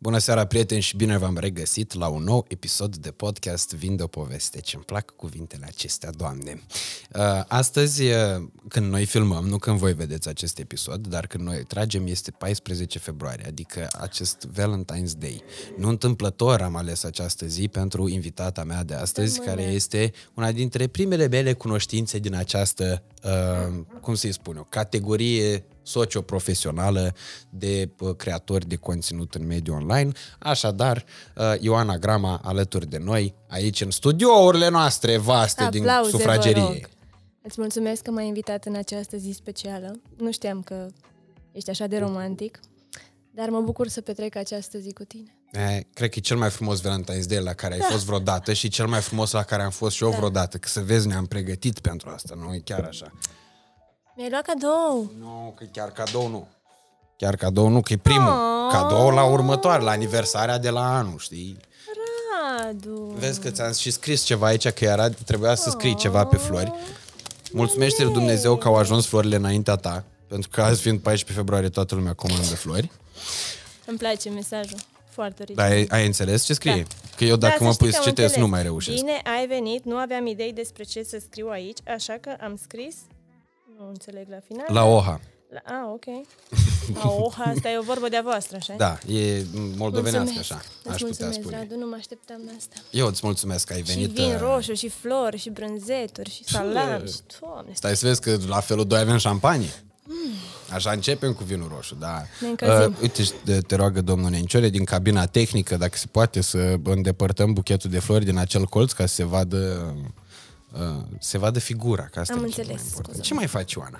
Bună seara, prieteni, și bine v-am regăsit la un nou episod de podcast Vin de o poveste. Ce-mi plac cuvintele acestea, Doamne. Uh, astăzi, uh, când noi filmăm, nu când voi vedeți acest episod, dar când noi tragem, este 14 februarie, adică acest Valentine's Day. Nu întâmplător am ales această zi pentru invitata mea de astăzi, care este una dintre primele mele cunoștințe din această, uh, cum să-i spun eu, categorie socioprofesională de uh, creatori de conținut în mediul online. Așadar, uh, Ioana Grama alături de noi, aici în studiourile noastre vaste Aplauze, din sufragerie. vă rog. Îți mulțumesc că m-ai invitat în această zi specială. Nu știam că ești așa de romantic, dar mă bucur să petrec această zi cu tine. E, cred că e cel mai frumos Valentine's Day la care ai fost vreodată și cel mai frumos la care am fost și eu vreodată. Că să vezi, ne-am pregătit pentru asta, nu e chiar așa. Mi-ai luat cadou! Nu, că chiar cadou nu. Chiar cadou nu, că e primul. Oh. Cadou la următoare, la aniversarea de la anul, știi? Radu! Vezi că ți-am și scris ceva aici, că era, trebuia să scrii ceva pe flori. Mulțumește lui Dumnezeu că au ajuns florile înaintea ta, pentru că azi fiind 14 februarie toată lumea comandă flori. Îmi place mesajul. Foarte original. Dar ai, ai înțeles ce scrie? Da. Că eu dacă Da, mă să știi pui că să am citesc, nu înțeles. mai reușesc. Bine, ai venit, nu aveam idei despre ce să scriu aici, așa că am scris... Nu înțeleg la final. La OHA. La, ah, ok. La oha, asta e o vorbă de-a voastră, așa? Da, e moldovenească Mulțumesc. așa, Îți aș putea mulțumesc, spune. Radu, nu mă așteptam la asta. Eu îți mulțumesc că ai Și venit. vin uh, roșu, și flori, și brânzeturi, și salam, și doamne. Stai să vezi că la felul 2 avem șampanie. Așa începem cu vinul roșu, da. Mm. Ne încălzim. uite, și te, te roagă domnul Nenciore din cabina tehnică, dacă se poate să îndepărtăm buchetul de flori din acel colț ca să se vadă uh, se vadă figura, că asta Am e cel mai înțeles, important. scuză-mă. Ce mai faci, Ioana?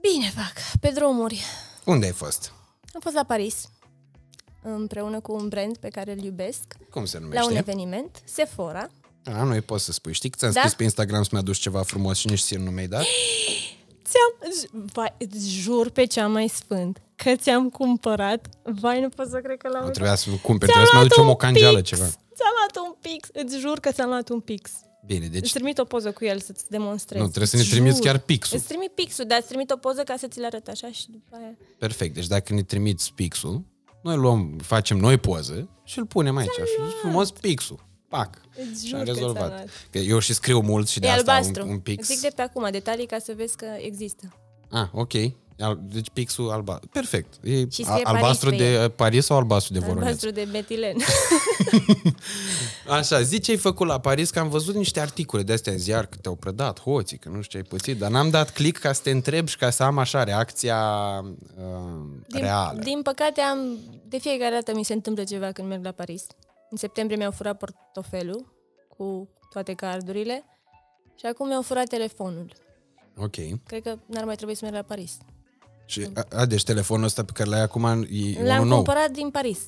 Bine fac, pe drumuri. Unde ai fost? Am fost la Paris, împreună cu un brand pe care îl iubesc, Cum se la un numește? eveniment, Sephora. A, nu poți să spui. Știi că ți-am Da? scris pe Instagram să-mi aduci ceva frumos și nici ție nu mi-ai dat? Ți-am, vai, îți jur pe cea mai sfânt că ți-am cumpărat, vai, nu pot să cred că l-am Nu uitat. trebuia să-mi cumperi, Ți-am trebuia să-mi luat aducem un o cangeală pix. ceva. Ți-am luat un pix, îți jur că ți-am luat un pix. Bine, deci Îți trimit o poză cu el să-ți demonstrez. Nu, trebuie să ne Îți trimiți jur. chiar pixul. Îți trimit pixul, dar îți trimit o poză ca să ți-l arăt așa și după aia... Perfect. Deci dacă ne trimiți pixul, noi luăm, facem noi poză și îl punem aici. Și frumos pixul. Pac. Îți Și jur am că ți-am rezolvat. luat. Că eu și scriu mult și de E asta albastru. un, un pix. Zic de pe acum detalii ca să vezi că există. Ah, ok. Al- Deci pixul albastru. Perfect. E Și scrie a- albastru Paris pe de Paris sau albastru de Voroneț? Albastru de metilen. Așa, zi ce ai făcut la Paris, că am văzut niște articole de astea în ziar, că te-au prădat hoții, că nu știu ce ai pățit, dar n-am dat click ca să te întreb și ca să am așa reacția uh, din, reală. din păcate am... De fiecare dată mi se întâmplă ceva când merg la Paris. În septembrie mi-au furat portofelul cu toate cardurile și acum mi-au furat telefonul. Ok. Cred că n-ar mai trebui să merg la Paris. Și, a, a, deci telefonul ăsta pe care l-ai acum e L-am unul nou. cumpărat din Paris.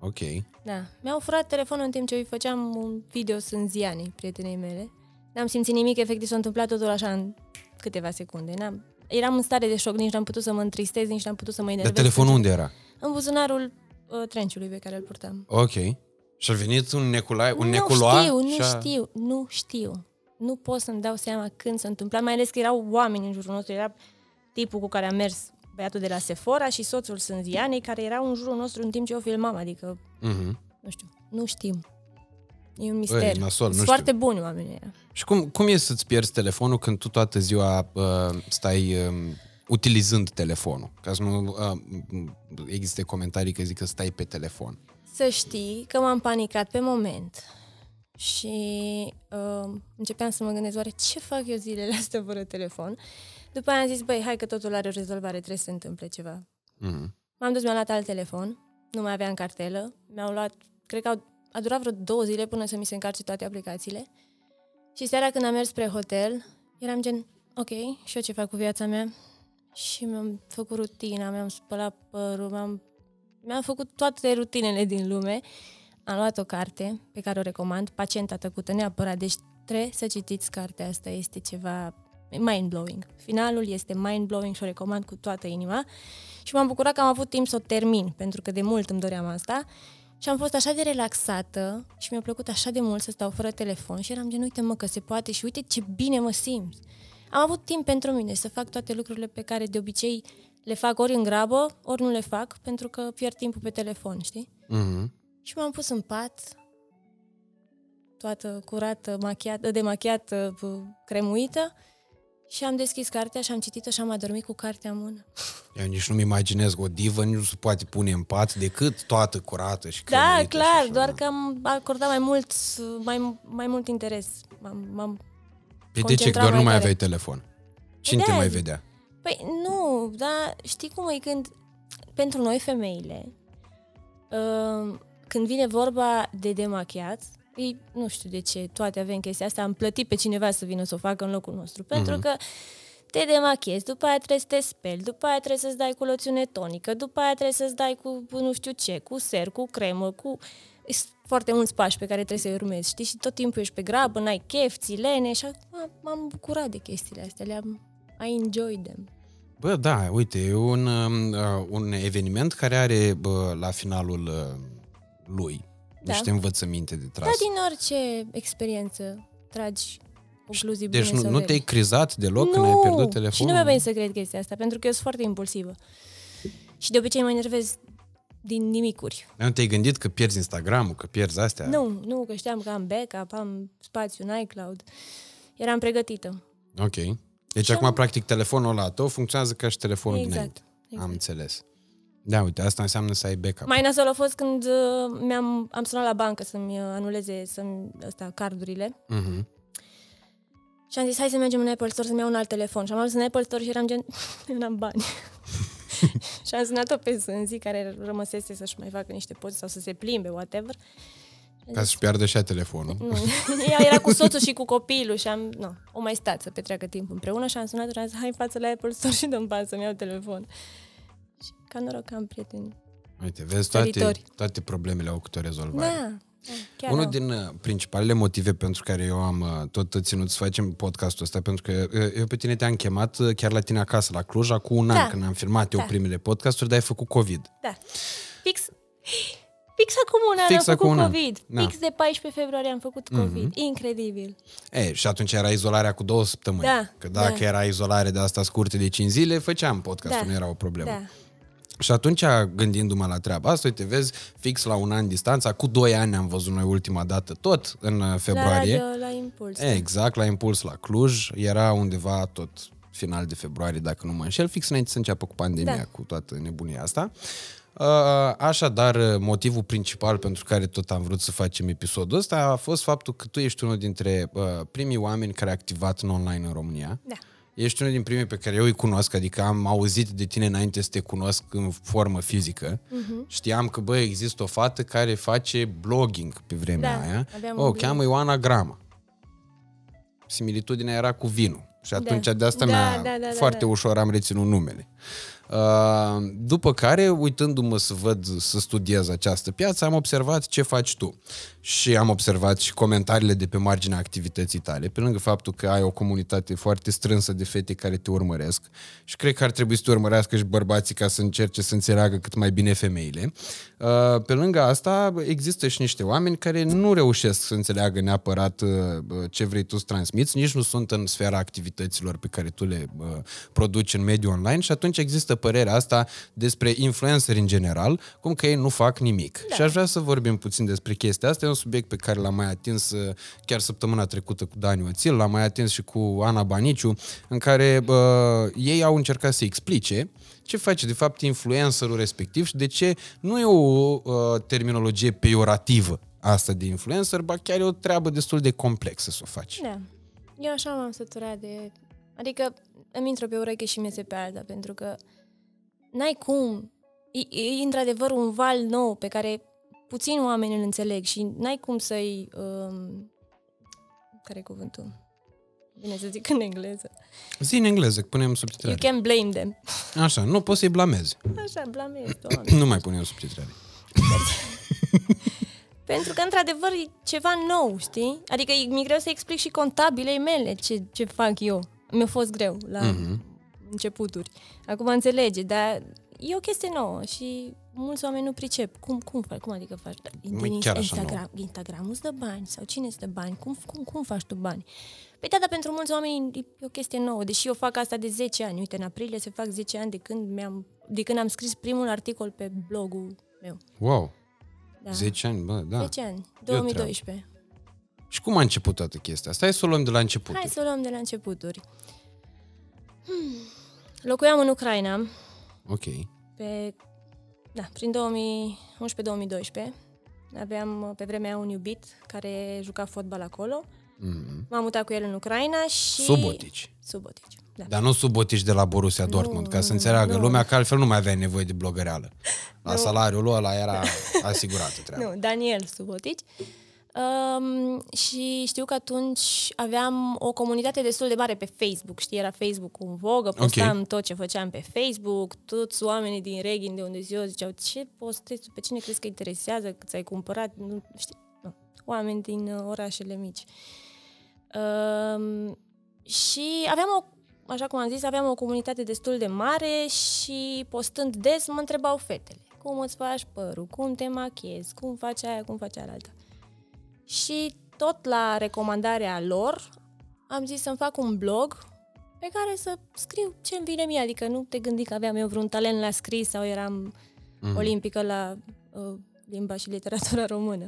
Ok. Da. Mi-au furat telefonul în timp ce îi făceam un video sânzianii prietenei mele. N-am simțit nimic, efectiv s-a întâmplat totul așa în câteva secunde. N-am... Eram în stare de șoc, nici n-am putut să mă întristez, nici n-am putut să mă Dar enervez. telefonul unde era? În buzunarul uh, trenciului pe care îl purtam. Ok. Și a venit un neculai, un nu neculoa știu, nu și a... știu, nu știu. Nu pot să-mi dau seama când s-a întâmplat, mai ales că erau oameni în jurul nostru. Era tipul cu care am mers, băiatul de la Sephora și soțul Sânzianei, care erau în jurul nostru în timp ce eu filmam. Adică, Mhm. nu știu, nu știm. E un mister. nasol, nu Sunt știu. foarte buni oamenii ăia. Și cum, cum e să-ți pierzi telefonul când tu toată ziua uh, stai uh, utilizând telefonul? Ca să nu uh, existe comentarii că zic că stai pe telefon. Să știi că m-am panicat pe moment și uh, începeam să mă gândesc, oare ce fac eu zilele astea fără telefon? După aia am zis, băi, hai că totul are o rezolvare, trebuie să se întâmple ceva. Mhm. M-am dus, mi-am luat alt telefon, nu mai aveam cartelă, mi-au luat, cred că au, a durat vreo două zile până să mi se încarce toate aplicațiile. Și seara când am mers spre hotel, eram gen, ok, și eu ce fac cu viața mea? Și mi-am făcut rutina, mi-am spălat părul, mi-am, mi-am făcut toate rutinele din lume. Am luat o carte pe care o recomand, Pacienta tăcută, neapărat, deci trebuie să citiți cartea asta, este ceva mind-blowing. Finalul este mind-blowing și o recomand cu toată inima. Și m-am bucurat că am avut timp să o termin, pentru că de mult îmi doream asta. Și am fost așa de relaxată și mi-a plăcut așa de mult să stau fără telefon și eram gen, uite mă că se poate și uite ce bine mă simt. Am avut timp pentru mine să fac toate lucrurile pe care de obicei le fac ori în grabă, ori nu le fac, pentru că pierd timpul pe telefon, știi? Mhm. Și m-am pus în pat, toată curată, machiată, demachiată, p- cremuită, și am deschis cartea și am citit-o și am adormit cu cartea în mână. Eu nici nu-mi imaginez o divă nu se poate pune în pat decât toată curată și Da, cremuită și clar, așa, doar da. că am acordat mai mult, mai, mai mult interes. M-am, m-am... Păi de ce? Că concentrat doar nu mai mai tare. aveai telefon. Cine te de-aia mai zic. vedea? Păi nu, dar știi cum e când, pentru noi femeile, uh, când vine vorba de demachiat, ei, nu știu de ce, toate avem chestia asta, am plătit pe cineva să vină să o facă în locul nostru, pentru că te demachiezi, după aia trebuie să te speli, după aia trebuie să-ți dai cu loțiune tonică, după aia trebuie să-ți dai cu nu știu ce, cu ser, cu cremă, cu... Sunt foarte mulți pași pe care trebuie să-i urmezi, știi? Și tot timpul ești pe grabă, n-ai chef, ți lene și acum m-am bucurat de chestiile astea, le-am... I enjoy them. Bă, da, uite, e un, um, uh, un eveniment care are bă, la finalul uh, lui Da. niște învățăminte de tras. Da, din orice experiență tragi concluzii deci bune nu, sau nu rele. te-ai crizat deloc nu, când ai pierdut telefonul? și nu mi-a venit să cred chestia asta, pentru că eu sunt foarte impulsivă. Și de obicei mă enervez din nimicuri. Nu te-ai gândit că pierzi Instagram-ul, că pierzi astea? Nu, nu, că știam că am backup, am spațiu în iCloud. Eram pregătită. Ok. Deci Și acum, am- practic, telefonul ăla tău funcționează ca și telefonul Exact, dinainte. exact. Am înțeles. Da, uite, asta înseamnă să ai backup. Mai nasol a fost când uh, mi-am, am sunat la bancă să-mi uh, anuleze să-mi, ăsta, cardurile. Mhm. Și am zis, hai să mergem în Apple Store să-mi iau un alt telefon. Și am ajuns în Apple Store și eram gen, eu n-am bani. și am sunat-o pe Zânzi, care rămăsese să-și mai facă niște poze sau să se plimbe, whatever. Ca să-și piardă și ea telefonul. Nu, ea era cu soțul și cu copilul și am, nu, o mai stat să petreacă timp împreună și am sunat și am zis, hai în față la Apple Store și dăm bani să-mi iau telefon. Și ca noroc că am prieteni. Uite, vezi, toate, Săritori. toate problemele au câte o rezolvare. Da, da, chiar Unul au. din uh, principalele motive pentru care eu am uh, tot ținut să facem podcastul ăsta, pentru că uh, eu pe tine te-am chemat uh, chiar la tine acasă, la Cluj, acum un Da. an, când am filmat eu Da. primele podcasturi, dar ai făcut COVID. Da. Fix, fix acum un an Fix am acum făcut un an. COVID. Da. Fix de 14 februarie am făcut COVID. Incredibil. E, și atunci era izolarea cu două săptămâni. Da, că dacă da. era izolare de asta scurte de 5 zile, făceam podcastul, Da, nu era o problemă. Da. Și atunci, gândindu-mă la treaba asta, uite, vezi, fix la un an distanță, cu 2 ani am văzut noi ultima dată, tot în uh, La februarie. radio, la impuls. Exact, la Impuls la Cluj, era undeva tot final de februarie, dacă nu mă înșel, fix înainte să înceapă cu pandemia, Da. cu toată nebunia asta. Uh, Așadar, motivul principal pentru care tot am vrut să facem episodul ăsta a fost faptul că tu ești unul dintre uh, primii oameni care a activat în online în România. Da. Ești unul din primii pe care eu îi cunosc, adică am auzit de tine înainte să te cunosc în formă fizică. Uh-huh. Știam că, bă, există o fată care face blogging pe vremea Da, aia. aveam O, un o blog. cheamă Ioana Grama. Similitudinea era cu vinul. Și atunci Da. de asta Da, mi-a da, da, da, foarte da. ușor am reținut numele. Uh, după care, uitându-mă să văd, să studiez această piață, am observat ce faci tu. Și am observat și comentariile de pe marginea activității tale, pe lângă faptul că ai o comunitate foarte strânsă de fete care te urmăresc și cred că ar trebui să te urmărească și bărbații ca să încerce să înțeleagă cât mai bine femeile. Uh, Pe lângă asta, există și niște oameni care nu reușesc să înțeleagă neapărat uh, ce vrei tu să transmiți, nici nu sunt în sfera activităților pe care tu le uh, produci în mediul online și atunci există părerea asta despre influenceri în general, cum că ei nu fac nimic. Da. Și aș vrea să vorbim puțin despre chestia asta. E un subiect pe care l-am mai atins uh, chiar săptămâna trecută cu Dani Oțil, l-am mai atins și cu Ana Baniciu, în care uh, ei au încercat să explice ce face de fapt influencerul respectiv și de ce nu e o uh, terminologie peiorativă asta de influencer, ba chiar e o treabă destul de complexă să o faci. Da. Eu așa m-am săturat de... Adică îmi intră pe ureche și mi pe alta, pentru că n-ai cum. E, e într-adevăr un val nou pe care puțin oameni îl înțeleg și n-ai cum să-i... Um, care e cuvântul? Bine să zic în engleză. Zi în engleză, că punem You subtitrare. can blame them. Așa, nu poți să-i blamezi. Așa, blamezi, doamne. nu mai punem subtitrare. Pentru că, într-adevăr, e ceva nou, știi? Adică e- mi-e greu să explic și contabilei mele ce, ce fac eu. Mi-a fost greu la Mhm. Începuturi. Acum înțelege, dar e o chestie nouă și mulți oameni nu pricep. Cum, cum faci? Cum adică faci? Măi, Din chiar așa Instagram, Instagramul îți dă bani sau cine îți dă bani? Cum, cum, cum faci tu bani? Păi da, dar pentru mulți oameni e o chestie nouă, deși eu fac asta de 10 ani. Uite, în aprilie se fac 10 ani de când, mi-am, de când am scris primul articol pe blogul meu. Wow, Da. 10 ani, bă, da. 10 ani, 2012. Și cum a început toată chestia asta? Hai să o luăm de la început. Hai să o luăm de la începuturi. Hmm. Locuiam în Ucraina, Ok. pe, da, prin 2011-2012. Aveam pe vremea un iubit care juca fotbal acolo. Mm-hmm. M-am mutat cu el în Ucraina și... Subotici. Subotici, da. Dar nu subotici de la Borussia Dortmund, ca să nu, înțeleagă nu. lumea că altfel nu mai avea nevoie de blogăreală. La Nu. salariul lui ăla era asigurată treaba. Nu, Daniel Subotici. Um, și știu că atunci aveam o comunitate destul de mare pe Facebook, știi, era Facebook în vogă, postam tot ce făceam pe Facebook, toți oamenii din Reghin de unde eu ziceau, ce postezi, tu? pe cine crezi că interesează, că ți-ai cumpărat, nu, știi, nu. oameni din uh, orașele mici. Um, și aveam o, așa cum am zis, aveam o comunitate destul de mare și postând des mă întrebau fetele, cum îți faci părul, cum te machiezi, cum faci aia, cum faci alaltă. Și tot la recomandarea lor am zis să-mi fac un blog pe care să scriu ce îmi vine mie, adică nu te gândi că aveam eu vreun talent la scris sau eram mm. olimpică la uh, limba și literatura română.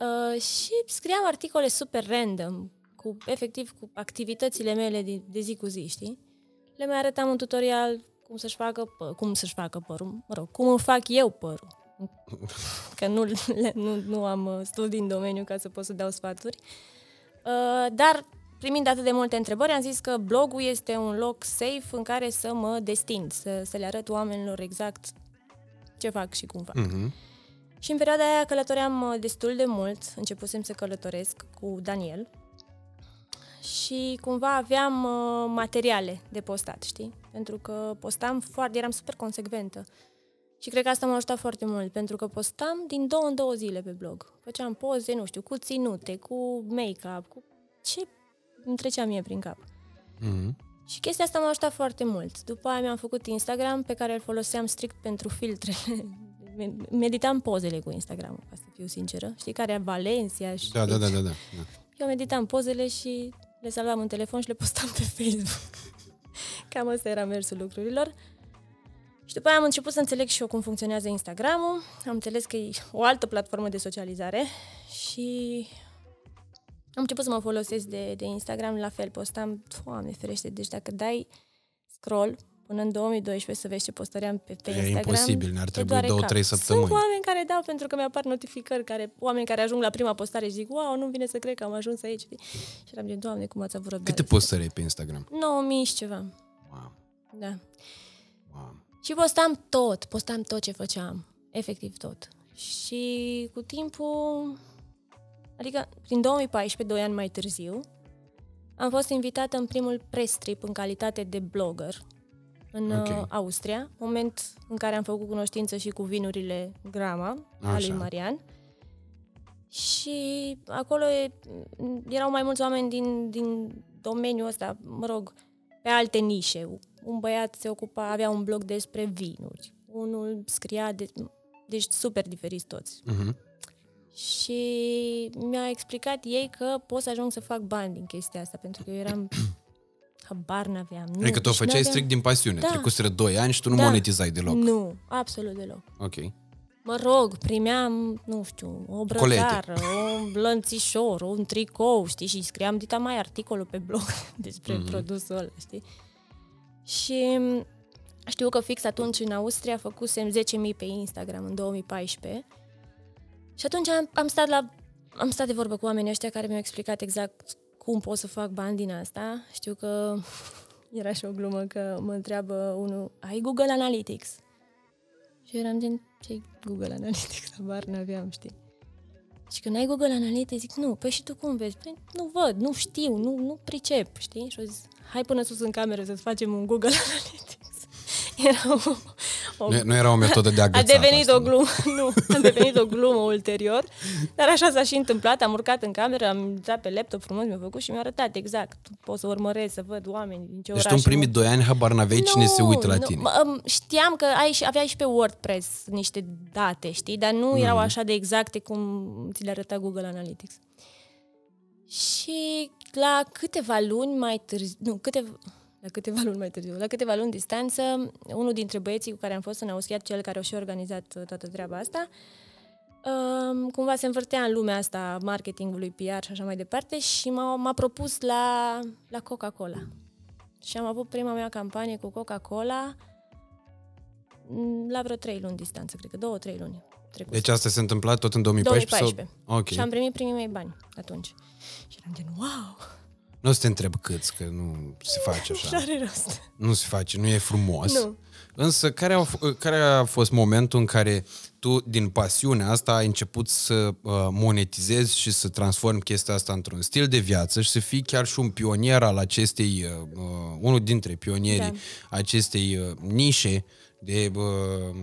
Uh, și scriam articole super random, cu efectiv cu activitățile mele de, de zi cu zi, știi? Le mai arătam un tutorial cum să-și facă, pă- cum să-și facă părul, mă rog, cum îmi fac eu părul. Că nu, le, nu, nu am uh, studii în domeniu ca să pot să dau sfaturi. Uh, dar primind atât de multe întrebări, am zis că blogul este un loc safe în care să mă destind, să, să le arăt oamenilor exact ce fac și cum fac. Mm-hmm. Și în perioada aia călătoream uh, destul de mult, începusem să călătoresc cu Daniel și cumva aveam uh, materiale de postat, știi? Pentru că postam foarte, eram super consecventă. Și cred că asta m-a ajutat foarte mult, pentru că postam din două în două zile pe blog. Făceam poze, nu știu, cu ținute, cu make-up, cu ce îmi trecea mie prin cap. Mm-hmm. Și chestia asta m-a ajutat foarte mult. După aia mi-am făcut Instagram, pe care îl foloseam strict pentru filtre. Meditam pozele cu Instagram, ca să fiu sinceră. Știi care e Valencia și... Da, da, da, da, da. da. Eu meditam pozele și le salvam în telefon și le postam pe Facebook. Cam asta era mersul lucrurilor. Și după aia am început să înțeleg și eu cum funcționează Instagramul. Am înțeles că e o altă platformă de socializare și am început să mă folosesc de, de Instagram la fel. Postam, doamne ferește, deci dacă dai scroll până în 2012 să vezi ce postăream pe, pe E Instagram. imposibil, ne-ar te trebui doare două, cap. trei săptămâni. Sunt oameni care dau pentru că mi-apar notificări, care, oameni care ajung la prima postare și zic, wow, nu vine să cred că am ajuns aici. știi? Și eram de, doamne, cum ați avut răbdare. Câte postări ai pe Instagram? 9000 și ceva. Wow, Da. Wow. Și postam tot, postam tot ce făceam. Efectiv tot. Și cu timpul, adică prin 2014, 2 ani mai târziu, am fost invitată în primul press trip în calitate de blogger în Ok. uh, Austria, moment în care am făcut cunoștință și cu vinurile Grama, a lui Așa. Marian. Și acolo e, erau mai mulți oameni din, din domeniul ăsta, mă rog, pe alte nișe. Un băiat se ocupa, avea un blog despre vinuri, unul scria, de, deci super diferiți toți. Mm-hmm. Și mi-a explicat ei că pot să ajung să fac bani din chestia asta, pentru că eu eram... Habar n-aveam. Nu, Adică tu o deci făceai n-aveam- strict din pasiune. Da. Trecuseră 2 ani și tu nu Da. monetizai deloc. Nu, absolut deloc. Ok. Mă rog, primeam, nu știu, o brățară, un lănțișor, un tricou, știi, și scriam dita mai articolul pe blog despre mm-hmm. produsul ăla, știi? Și m, știu că fix atunci în Austria făcusem 10.000 pe Instagram în 2014 și atunci am, am stat la am stat de vorbă cu oamenii ăștia care mi-au explicat exact cum pot să fac bani din asta. Știu că era și o glumă că mă întreabă unul, ai Google Analytics? Și eram gen, ce Google Analytics? Habar n-aveam, știi? Și când ai Google Analytics, zic, nu, păi și tu cum vezi? Păi nu văd, nu știu, nu, nu pricep, știi? Și au zis, hai până sus în cameră să-ți facem un Google Analytics. Era o, o, Nu, nu era o metodă de a agățat devenit asta, o nu? glumă, nu, a devenit o glumă ulterior, dar așa s-a și întâmplat, am urcat în cameră, am intrat pe laptop frumos, mi-a făcut și mi-a arătat exact, pot să urmăresc, să văd oameni din ce Deci oraș. tu în primii doi ani habar n-aveai cine se uită la nu, tine. mă, um, Știam că ai, și- aveai și pe WordPress niște date, știi, dar nu erau Mhm. așa de exacte cum ți le arăta Google Analytics. Și la câteva luni mai târziu, nu, câteva, la câteva luni mai târziu, la câteva luni distanță, unul dintre băieții cu care am fost în Austria, cel care a și organizat uh, toată treaba asta, um, cumva se învârtea în lumea asta a marketingului, PR și așa mai departe și m-a, m-a propus la, la Coca-Cola. Și am avut prima mea campanie cu Coca-Cola mm, la vreo trei luni distanță, cred că două, trei luni. Trecut. Deci asta se întâmpla tot în 2014? 2014. Sau... Ok. Și am primit primii mei bani atunci. Și eram gen, wow, Nu o să te întreb câți, că nu se face nu așa. are rost. Nu se face, nu e frumos. Nu. Însă, care, au, f- care a fost momentul în care tu, din pasiunea asta, ai început să uh, monetizezi și să transformi chestia asta într-un stil de viață și să fii chiar și un pionier al acestei, uh, uh, unul dintre pionierii Da. acestei uh, nișe de, uh,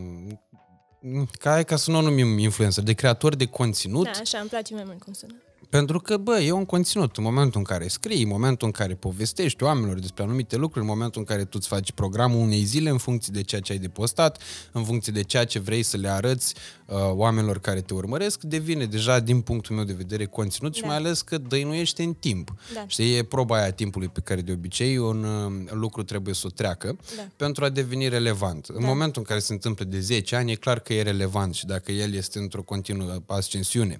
ca, ca să nu o numim influencer, de creator de conținut. Da, așa, îmi place mai mult cum sună. Pentru că, bă, e un conținut. În momentul în care scrii, în momentul în care povestești oamenilor despre anumite lucruri, în momentul în care tu îți faci programul unei zile în funcție de ceea ce ai de postat, în funcție de ceea ce vrei să le arăți uh, oamenilor care te urmăresc, devine deja, din punctul meu de vedere, conținut și Da. mai ales că dăinuiește în timp. Da. Știi, e proba aia timpului pe care de obicei un uh, lucru trebuie să o treacă Da. pentru a deveni relevant. În momentul în care se întâmplă de 10 ani, e clar că e relevant și dacă el este într-o continuă ascensiune,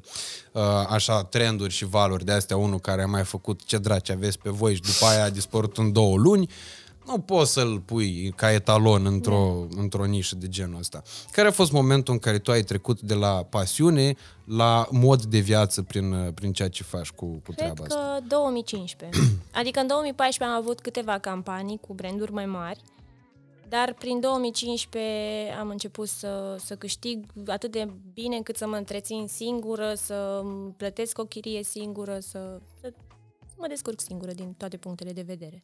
uh, așa, trenduri și valori de astea, unul care a mai făcut ce draci aveți pe voi și după aia a dispărut în două luni, nu poți să-l pui ca etalon într-o, într-o nișă de genul ăsta. Care a fost momentul în care tu ai trecut de la pasiune la mod de viață prin, uh, prin ceea ce faci cu, cu Cred treaba asta? că 2015. Adică în 2014 am avut câteva campanii cu branduri mai mari, dar prin 2015 am început să, să câștig atât de bine încât să mă întrețin singură, să îmi plătesc o chirie singură, să, să, să mă descurc singură din toate punctele de vedere.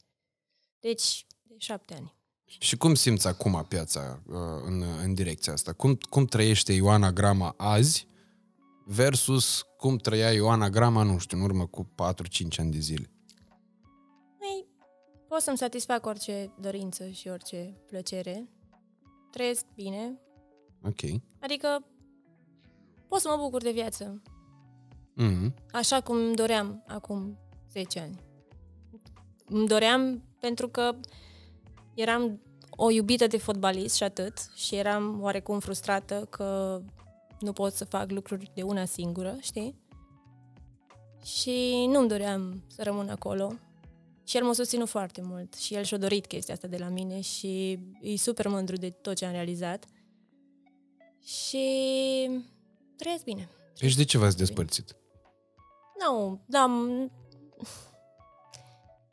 Deci, de șapte ani. Și cum simți acum piața uh, în, în direcția asta? Cum, cum trăiește Ioana Grama azi versus cum trăia Ioana Grama, nu știu, în urmă cu 4-5 ani de zile? Ei, pot să-mi satisfac orice dorință și orice plăcere. Trăiesc bine, Ok. adică pot să mă bucur de viață, Mm-hmm. așa cum îmi doream acum 10 ani. Îmi doream pentru că eram o iubită de fotbalist și atât și eram oarecum frustrată că nu pot să fac lucruri de una singură, știi? Și nu-mi doream să rămân acolo. Și el m-a susținut foarte mult și el și-a dorit chestia asta de la mine și e super mândru de tot ce am realizat. Și trăiesc bine. Deci de ce v-ați despărțit? Nu, da, m-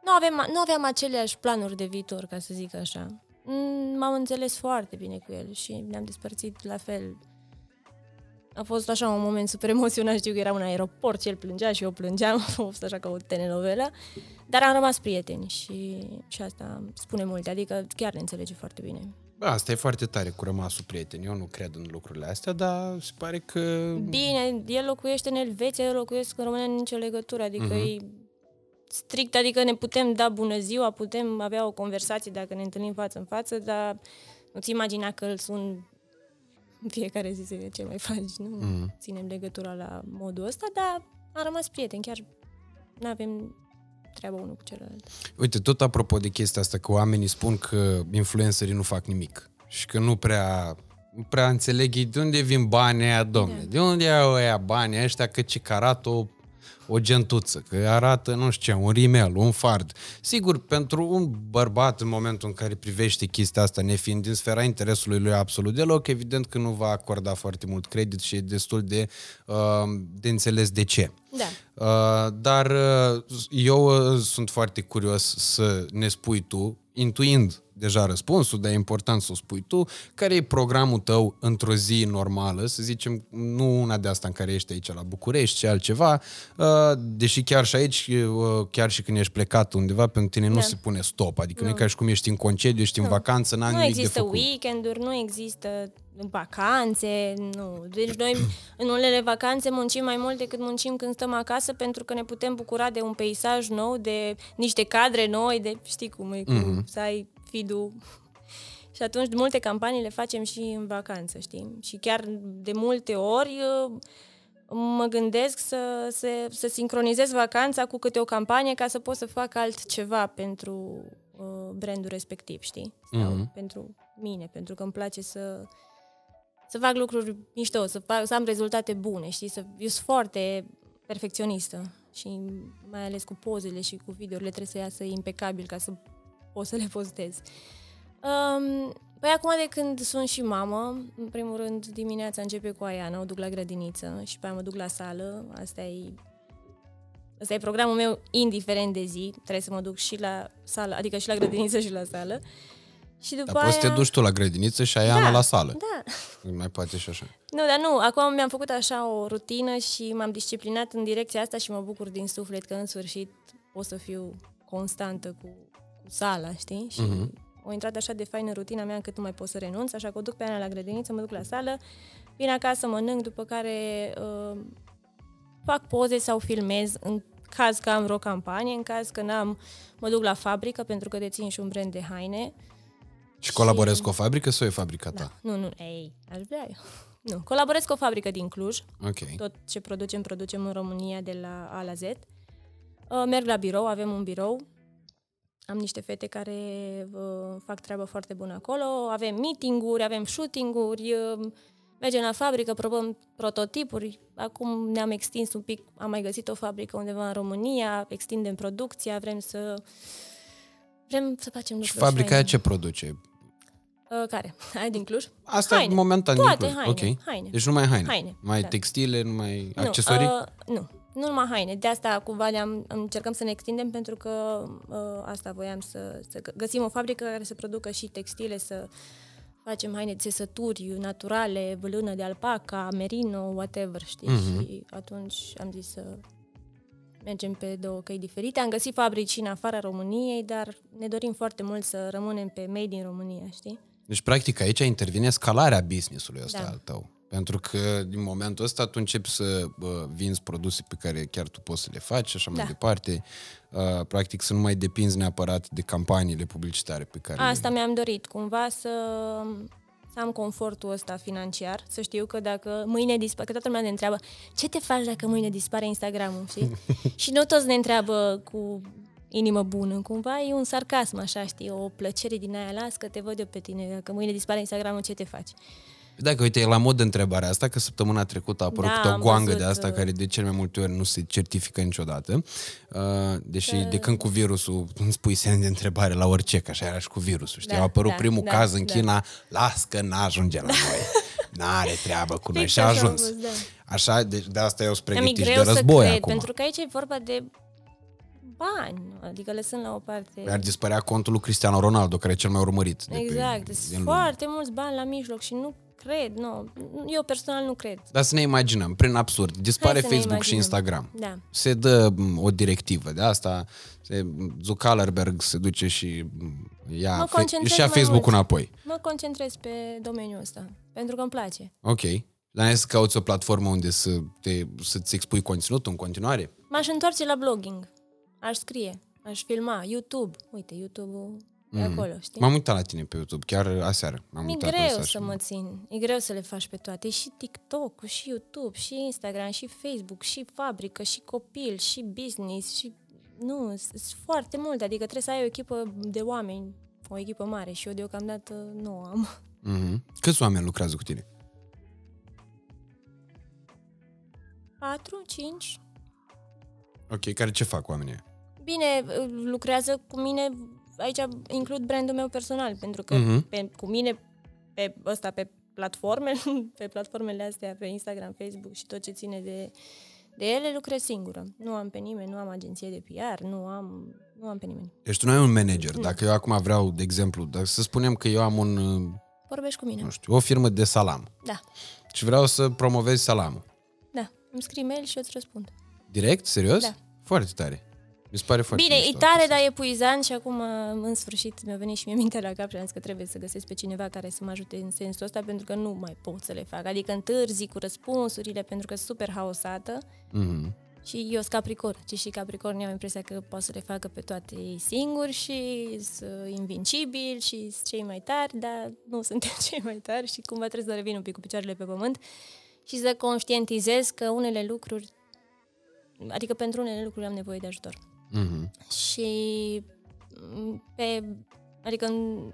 nu aveam, nu aveam aceleași planuri de viitor, ca să zic așa. Mm, M-am înțeles foarte bine cu el și ne-am despărțit la fel. A fost așa un moment super emoționant, știu că eram în aeroport și el plângea și eu plângeam, a fost așa ca o telenovelă, dar am rămas prieteni și, și asta spune multe, adică chiar ne înțelege foarte bine. Bă, asta e foarte tare cu rămasul prieten. Eu nu cred în lucrurile astea, dar se pare că... Bine, el locuiește în Elveția, eu locuiesc în România, nicio legătură, adică uh-huh. e strict, adică ne putem da bună ziua, putem avea o conversație dacă ne întâlnim față în față, dar nu-ți imagina că îl sun în fiecare zi să ce mai faci, nu uh-huh. ținem legătura la modul ăsta, dar am rămas prieteni, chiar nu avem treabă unul cu celălalt. Uite, tot apropo de chestia asta, că oamenii spun că influencerii nu fac nimic și că nu prea, nu prea înțeleg ei de unde vin banii aia, domne. Da. De unde au ăia banii ăștia că ce că arată o, o gentuță, că arată, nu știu ce, un rimel, un fard. Sigur, pentru un bărbat în momentul în care privește chestia asta, nefiind din sfera interesului lui absolut deloc, evident că nu va acorda foarte mult credit și e destul de, uh, de înțeles de ce. Da. Uh, dar uh, eu uh, sunt foarte curios să ne spui tu, intuind deja răspunsul, dar e important să o spui tu. Care e programul tău într-o zi normală, să zicem, nu una de asta în care ești aici la București, ci altceva, uh, deși chiar și aici, uh, chiar și când ești plecat undeva, pentru tine nu Da. se pune stop, adică nu, nu e ca și cum ești în concediu, ești în vacanță, n-ai Nu nimic de există făcut. weekenduri, nu există vacanțe, nu. Deci noi în unele vacanțe muncim mai mult decât muncim când stăm acasă pentru că ne putem bucura de un peisaj nou, de niște cadre noi, de știi cum e, cu Mhm. să ai feed Și atunci multe campanii le facem și în vacanță, știi? Și chiar de multe ori uh, mă gândesc să, să, să sincronizez vacanța cu câte o campanie ca să pot să fac altceva pentru uh, brandul respectiv, știi? Sau Mhm. pentru mine, pentru că îmi place să, să fac lucruri mișto, să, fac, să am rezultate bune, știi? Să, eu sunt foarte perfecționistă și mai ales cu pozele și cu videourile trebuie să iasă impecabil ca să pot să le postez. Um, păi acum de când sunt și mamă, în primul rând dimineața începe cu Aiana, o duc la grădiniță și pe aia mă duc la sală, asta e Asta e programul meu, indiferent de zi, trebuie să mă duc și la sală, adică și la grădiniță și la sală. Și după Dar aia... poți să te duci tu la grădiniță și ai Ana la sală. Da. Mai poate și așa. Nu, dar nu, acum mi-am făcut așa o rutină și m-am disciplinat în direcția asta și mă bucur din suflet că în sfârșit pot să fiu constantă cu, cu sala, știi? Și Mhm. o intrat așa de fain în rutina mea încât nu mai pot să renunț, așa că o duc pe Ana la grădiniță, mă duc la sală, vin acasă, mănânc, după care uh, fac poze sau filmez în caz că am vreo campanie, în caz că n-am, mă duc la fabrică pentru că dețin și un brand de haine. Și colaborezi cu o fabrică sau e fabrica ta? Nu, nu, ei, aș vrea eu. Nu, colaborez cu o fabrică din Cluj, Ok. tot ce producem, producem în România de la A la Z. Uh, Merg la birou, avem un birou. Am niște fete care uh, fac treabă foarte bună acolo. Avem meeting-uri, avem shooting-uri, uh, mergem la fabrică, probăm prototipuri. Acum ne-am extins un pic, am mai găsit o fabrică undeva în România, extindem producția, vrem să vrem să facem Și lucruri fabrica aia faine. ce produce? Uh, care? Aia din Cluj? Asta Haine. momentan Toate din Cluj. haine, Ok. haine. Deci numai haine. Haine, Mai da. textile, numai accesorii? Nu, uh, nu, nu numai haine. De asta cumva ne-am, încercăm să ne extindem pentru că uh, asta voiam să, să gă- găsim o fabrică care să producă și textile, să facem haine de țesături naturale, vâlână de alpaca, merino, whatever, știi? Mhm. Și atunci am zis să mergem pe două căi diferite. Am găsit fabrici în afara României, dar ne dorim foarte mult să rămânem pe made in România, știi? Deci, practic, aici intervine scalarea business-ului ăsta Da. al tău. Pentru că din momentul ăsta tu începi să bă, vinzi produse pe care chiar tu poți să le faci și așa mai Da. departe. Uh, practic să nu mai depinzi neapărat de campaniile publicitare pe care Asta le... mi-am dorit, cumva să, să am confortul ăsta financiar, să știu că dacă mâine dispare, că toată lumea ne întreabă ce te faci dacă mâine dispare Instagramul, știi? și nu toți ne întreabă cu inimă bună, cumva e un sarcasm, așa, știi, o plăcere din aia, las că te văd eu pe tine, dacă mâine dispare Instagramul, ce te faci? Dacă, uite, e la mod de întrebarea asta, că săptămâna trecută a apărut Da, câte o am goangă văzut, de asta uh, care de cel mai multe ori nu se certifică niciodată. Uh, deși de când cu virusul îmi spui semn de întrebare la orice, că așa era și cu virusul. Știi? Da, a apărut da, primul da, caz în da. China, las că n-ajunge la noi. N-are treabă cu noi Fix și a așa a ajuns. fost, da. Așa, deci de asta eu sunt Mi-e pregătit greu de să război cred, acum. pentru că aici e vorba de bani, adică lăsând la o parte... Ar dispărea contul lui Cristiano Ronaldo, care e cel mai urmărit. de pe- Exact, din sunt lume. foarte mulți bani la mijloc și nu cred, nu, eu personal nu cred. Dar să ne imaginăm, prin absurd, dispare Hai să ne Facebook și imaginăm. Instagram. Da. Se dă m, o directivă de asta, se, Zuckerberg se duce și m, ia, Mă fe- concentrez și ia mai Facebook-ul mult. înapoi. Mă concentrez pe domeniul ăsta, pentru că îmi place. Ok. Dar ai să cauți o platformă unde să te, să-ți expui conținutul în continuare? M-aș întoarce la blogging. Aș scrie, aș filma, YouTube. Uite, YouTube-ul e acolo, știi? M-am uitat la tine pe YouTube, chiar aseară. M-am E uitat greu însă să și- mă țin. E greu să le faci pe toate. E și TikTok, și YouTube, și Instagram, și Facebook, și fabrică, și copil, și business, și... Nu, sunt foarte multe. Adică trebuie să ai o echipă de oameni, o echipă mare și eu deocamdată nu o am. Mhm. Câți oameni lucrează cu tine? 4, 5, Ok, care ce fac oamenii? ăia? Bine, lucrează cu mine, aici includ brandul meu personal, pentru că Mhm. pe, cu mine pe ăsta, pe platforme, pe platformele astea, pe Instagram, Facebook și tot ce ține de, De ele lucrez singură. Nu am pe nimeni, nu am agenție de PR, nu am, nu am pe nimeni. Deci tu nu ai un manager. Dacă eu acum vreau, de exemplu, dacă să spunem că eu am un, uh, Vorbești cu mine. nu știu, o firmă de salam Da, și vreau să promovez salamul. da. Îmi scrii mail și eu îți răspund. Direct? Serios? Da. Foarte tare. Mi se pare foarte Bine, e mișto tare, asta. dar e puizant și acum, în sfârșit, mi-a venit și mie mintea la cap și am zis că trebuie să găsesc pe cineva care să mă ajute în sensul ăsta, pentru că nu mai pot să le fac. Adică întârzi cu răspunsurile, pentru că sunt super haosată Mhm. și eu sunt Capricorn. Și și Capricornii au impresia că pot să le facă pe toate ei singuri și sunt invincibili și sunt cei mai tari, dar nu suntem cei mai tari și cumva trebuie să revin un pic cu picioarele pe pământ și să conștientizez că unele lucruri, adică pentru unele lucruri am nevoie de ajutor Mhm. și m, pe, adică în,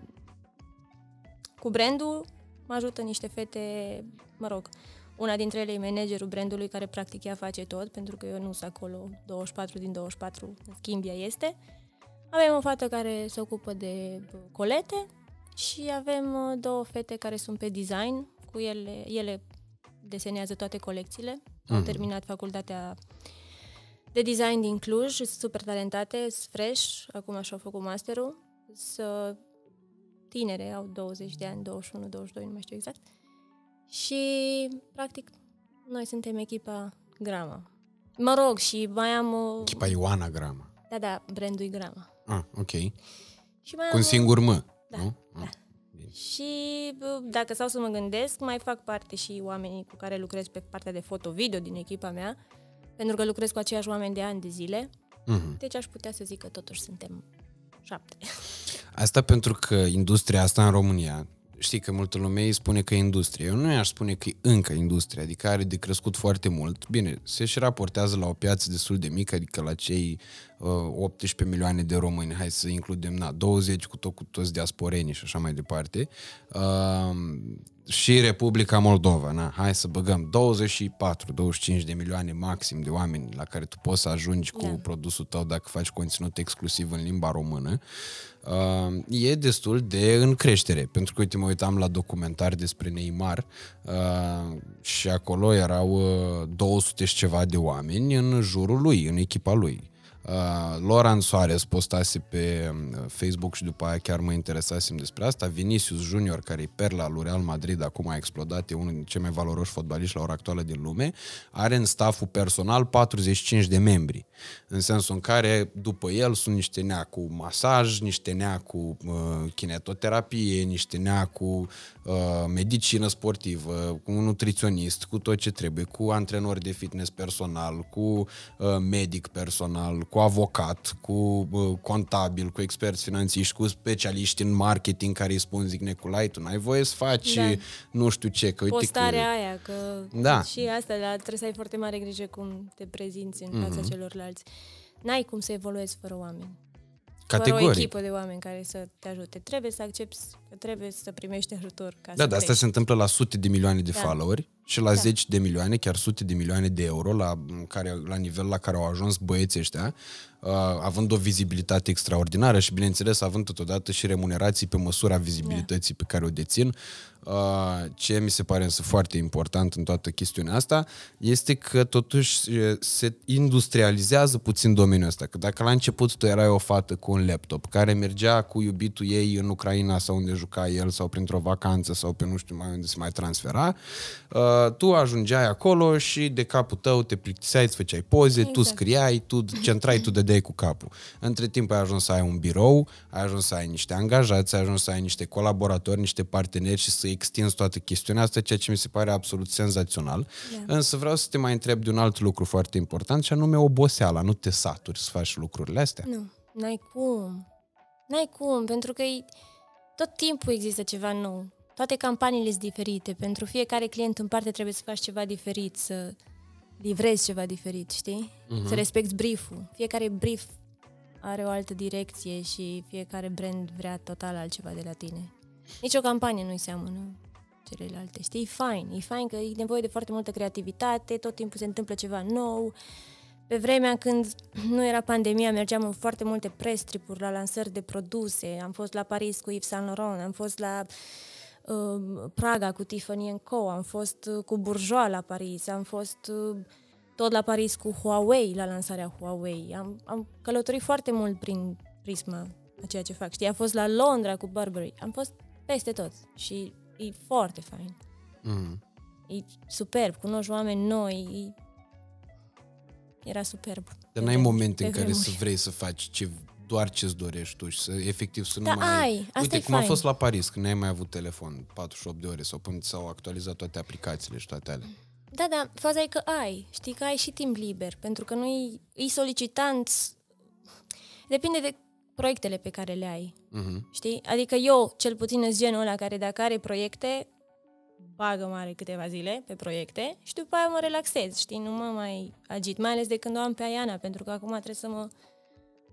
cu brandul mă ajută niște fete, mă rog, una dintre ele e managerul brandului care practic ea face tot, pentru că eu nu sunt acolo 24 din 24, în schimb ea este. Avem o fată care se ocupă de bă, colete și avem uh, două fete care sunt pe design, cu ele, ele desenează toate colecțiile, au Mhm. terminat facultatea de design din Cluj, sunt super talentate, sunt fresh, acum și-au făcut masterul, sunt tinere, au 20 de ani, 21, 22, nu mai știu exact. Și, practic, noi suntem echipa Grama. Mă rog, și mai am... o- Echipa Ioana Grama. Da, da, brandul e Grama. Ah, ok. Și mai Cu un am o- singur mă, Da, nu? da. Ah. Și bă, dacă stau să mă gândesc, mai fac parte și oamenii cu care lucrez pe partea de foto-video din echipa mea, pentru că lucrez cu aceiași oameni de ani de zile. Mhm. Deci aș putea să zic că totuși suntem șapte. Asta pentru că industria asta în România, știi că multă lume îi spune că e industrie. Eu nu i-aș spune că e încă industrie, adică are de crescut foarte mult. Bine, se și raportează la o piață destul de mică, adică la cei uh, 18 milioane de români, hai să includem, na, 20 cu, tot, cu toți diasporenii și așa mai departe. Uh, și Republica Moldova, na, hai să băgăm 24-25 de milioane maxim de oameni la care tu poți să ajungi cu Da. produsul tău dacă faci conținut exclusiv în limba română, uh, e destul de în creștere. Pentru că, uite, mă uitam la documentari despre Neymar uh, și acolo erau uh, 200 și ceva de oameni în jurul lui, în echipa lui. Uh, Loran Soares postase pe uh, Facebook și după aia chiar mă interesasem despre asta. Vinicius Junior, care e perla lui Real Madrid, acum a explodat, e unul din cei mai valoroși fotbaliști la ora actuală din lume, are în staful personal 45 de membri. În sensul în care după el sunt niște nea cu masaj, niște nea cu uh, kinetoterapie, niște nea cu uh, medicină sportivă, cu un nutriționist, cu tot ce trebuie, cu antrenor de fitness personal, cu uh, medic personal, cu avocat, cu uh, contabil, cu experți finanțiști, cu specialiști în marketing care îi spun, zic, Neculai, tu n-ai voie să faci Da. nu știu ce, că uite Postarea că... aia, că Da. și asta, dar trebuie să ai foarte mare grijă cum te prezinți în fața Mhm. celorlalți. N-ai cum să evoluezi fără oameni. Fără o Categoric. echipă de oameni care să te ajute. Trebuie să accepti că trebuie să primești ajutor ca Da, să dar asta crești. se întâmplă la sute de milioane de Da. followeri și la Da. zeci de milioane, chiar sute de milioane de euro la, care, la nivel la care au ajuns băieții ăștia, uh, având o vizibilitate extraordinară și, bineînțeles, având totodată și remunerații pe măsura vizibilității pe care o dețin. Uh, ce mi se pare însă foarte important în toată chestiunea asta este că totuși e, se industrializează puțin domeniul ăsta. Că dacă la început tu erai o fată cu un laptop care mergea cu iubitul ei în Ucraina sau unde juca el sau printr-o vacanță sau pe nu știu mai unde se mai transfera, uh, tu ajungeai acolo și de capul tău te plictiseai, îți făceai poze, tu Exact. scriai, tu centrai, tu dădeai cu capul. Între timp ai ajuns să ai un birou, ai ajuns să ai niște angajați, ai ajuns să ai niște colaboratori, niște parteneri și să extinzi toată chestiunea asta, ceea ce mi se pare absolut senzațional. Da. Însă vreau să te mai întreb de un alt lucru foarte important și anume oboseala, nu te saturi să faci lucrurile astea. Nu, n-ai cum. N-ai cum, pentru că e- tot timpul există ceva nou. Toate campaniile sunt diferite. Pentru fiecare client în parte trebuie să faci ceva diferit, să livrezi ceva diferit, știi? Mhm. Să respecti brieful. Fiecare brief are o altă direcție și fiecare brand vrea total altceva de la tine. Nici o campanie nu-i seamănă celelalte, știi? E fain, e fain că e nevoie de foarte multă creativitate, tot timpul se întâmplă ceva nou. Pe vremea când nu era pandemia, mergeam în foarte multe press trip-uri la lansări de produse. Am fost la Paris cu Yves Saint Laurent, am fost la uh, Praga cu Tiffany Co, am fost uh, cu Bourjois la Paris, am fost uh, tot la Paris cu Huawei, la lansarea Huawei. Am, am călătorit foarte mult prin prisma a ceea ce fac. Știi, am fost la Londra cu Burberry. Am fost peste tot și e foarte fain. Mm. E superb, cunoști oameni noi, e... era superb. Dar n-ai momente în pe care să vremuri. vrei să faci ce, doar ce-ți dorești tu și să efectiv să nu Da, mai... ai. Asta Uite, e cum a fain. fost la Paris, când n-ai mai avut telefon 48 de ore sau până s-au actualizat toate aplicațiile și toate alea. Da, da, faza e că ai, știi că ai și timp liber, pentru că nu e solicitant, depinde de proiectele pe care le ai, Mhm. știi? Adică eu, cel puțin, sunt genul ăla care dacă are proiecte, bagă mare câteva zile pe proiecte și după aia mă relaxez, știi? Nu mă mai agit, mai ales de când o am pe Aiana, pentru că acum trebuie să mă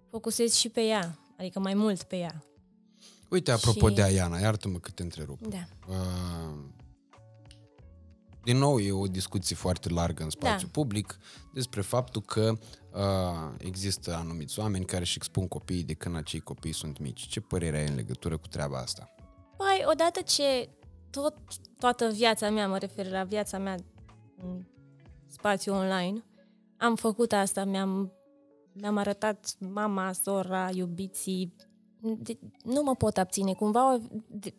focusez și pe ea, adică mai mult pe ea. Uite, apropo Și- de Aiana, iartă-mă că te întrerup. Da. Uh, din nou, e o discuție foarte largă în spațiu Da. public despre faptul că uh, există anumiți oameni care își expun copiii de când acei copii sunt mici. Ce părere ai în legătură cu treaba asta? Păi, odată ce tot, toată viața mea, mă refer la viața mea în spațiu online, am făcut asta, mi-am, mi-am arătat mama, sora, iubiții, de, nu mă pot abține, cumva de,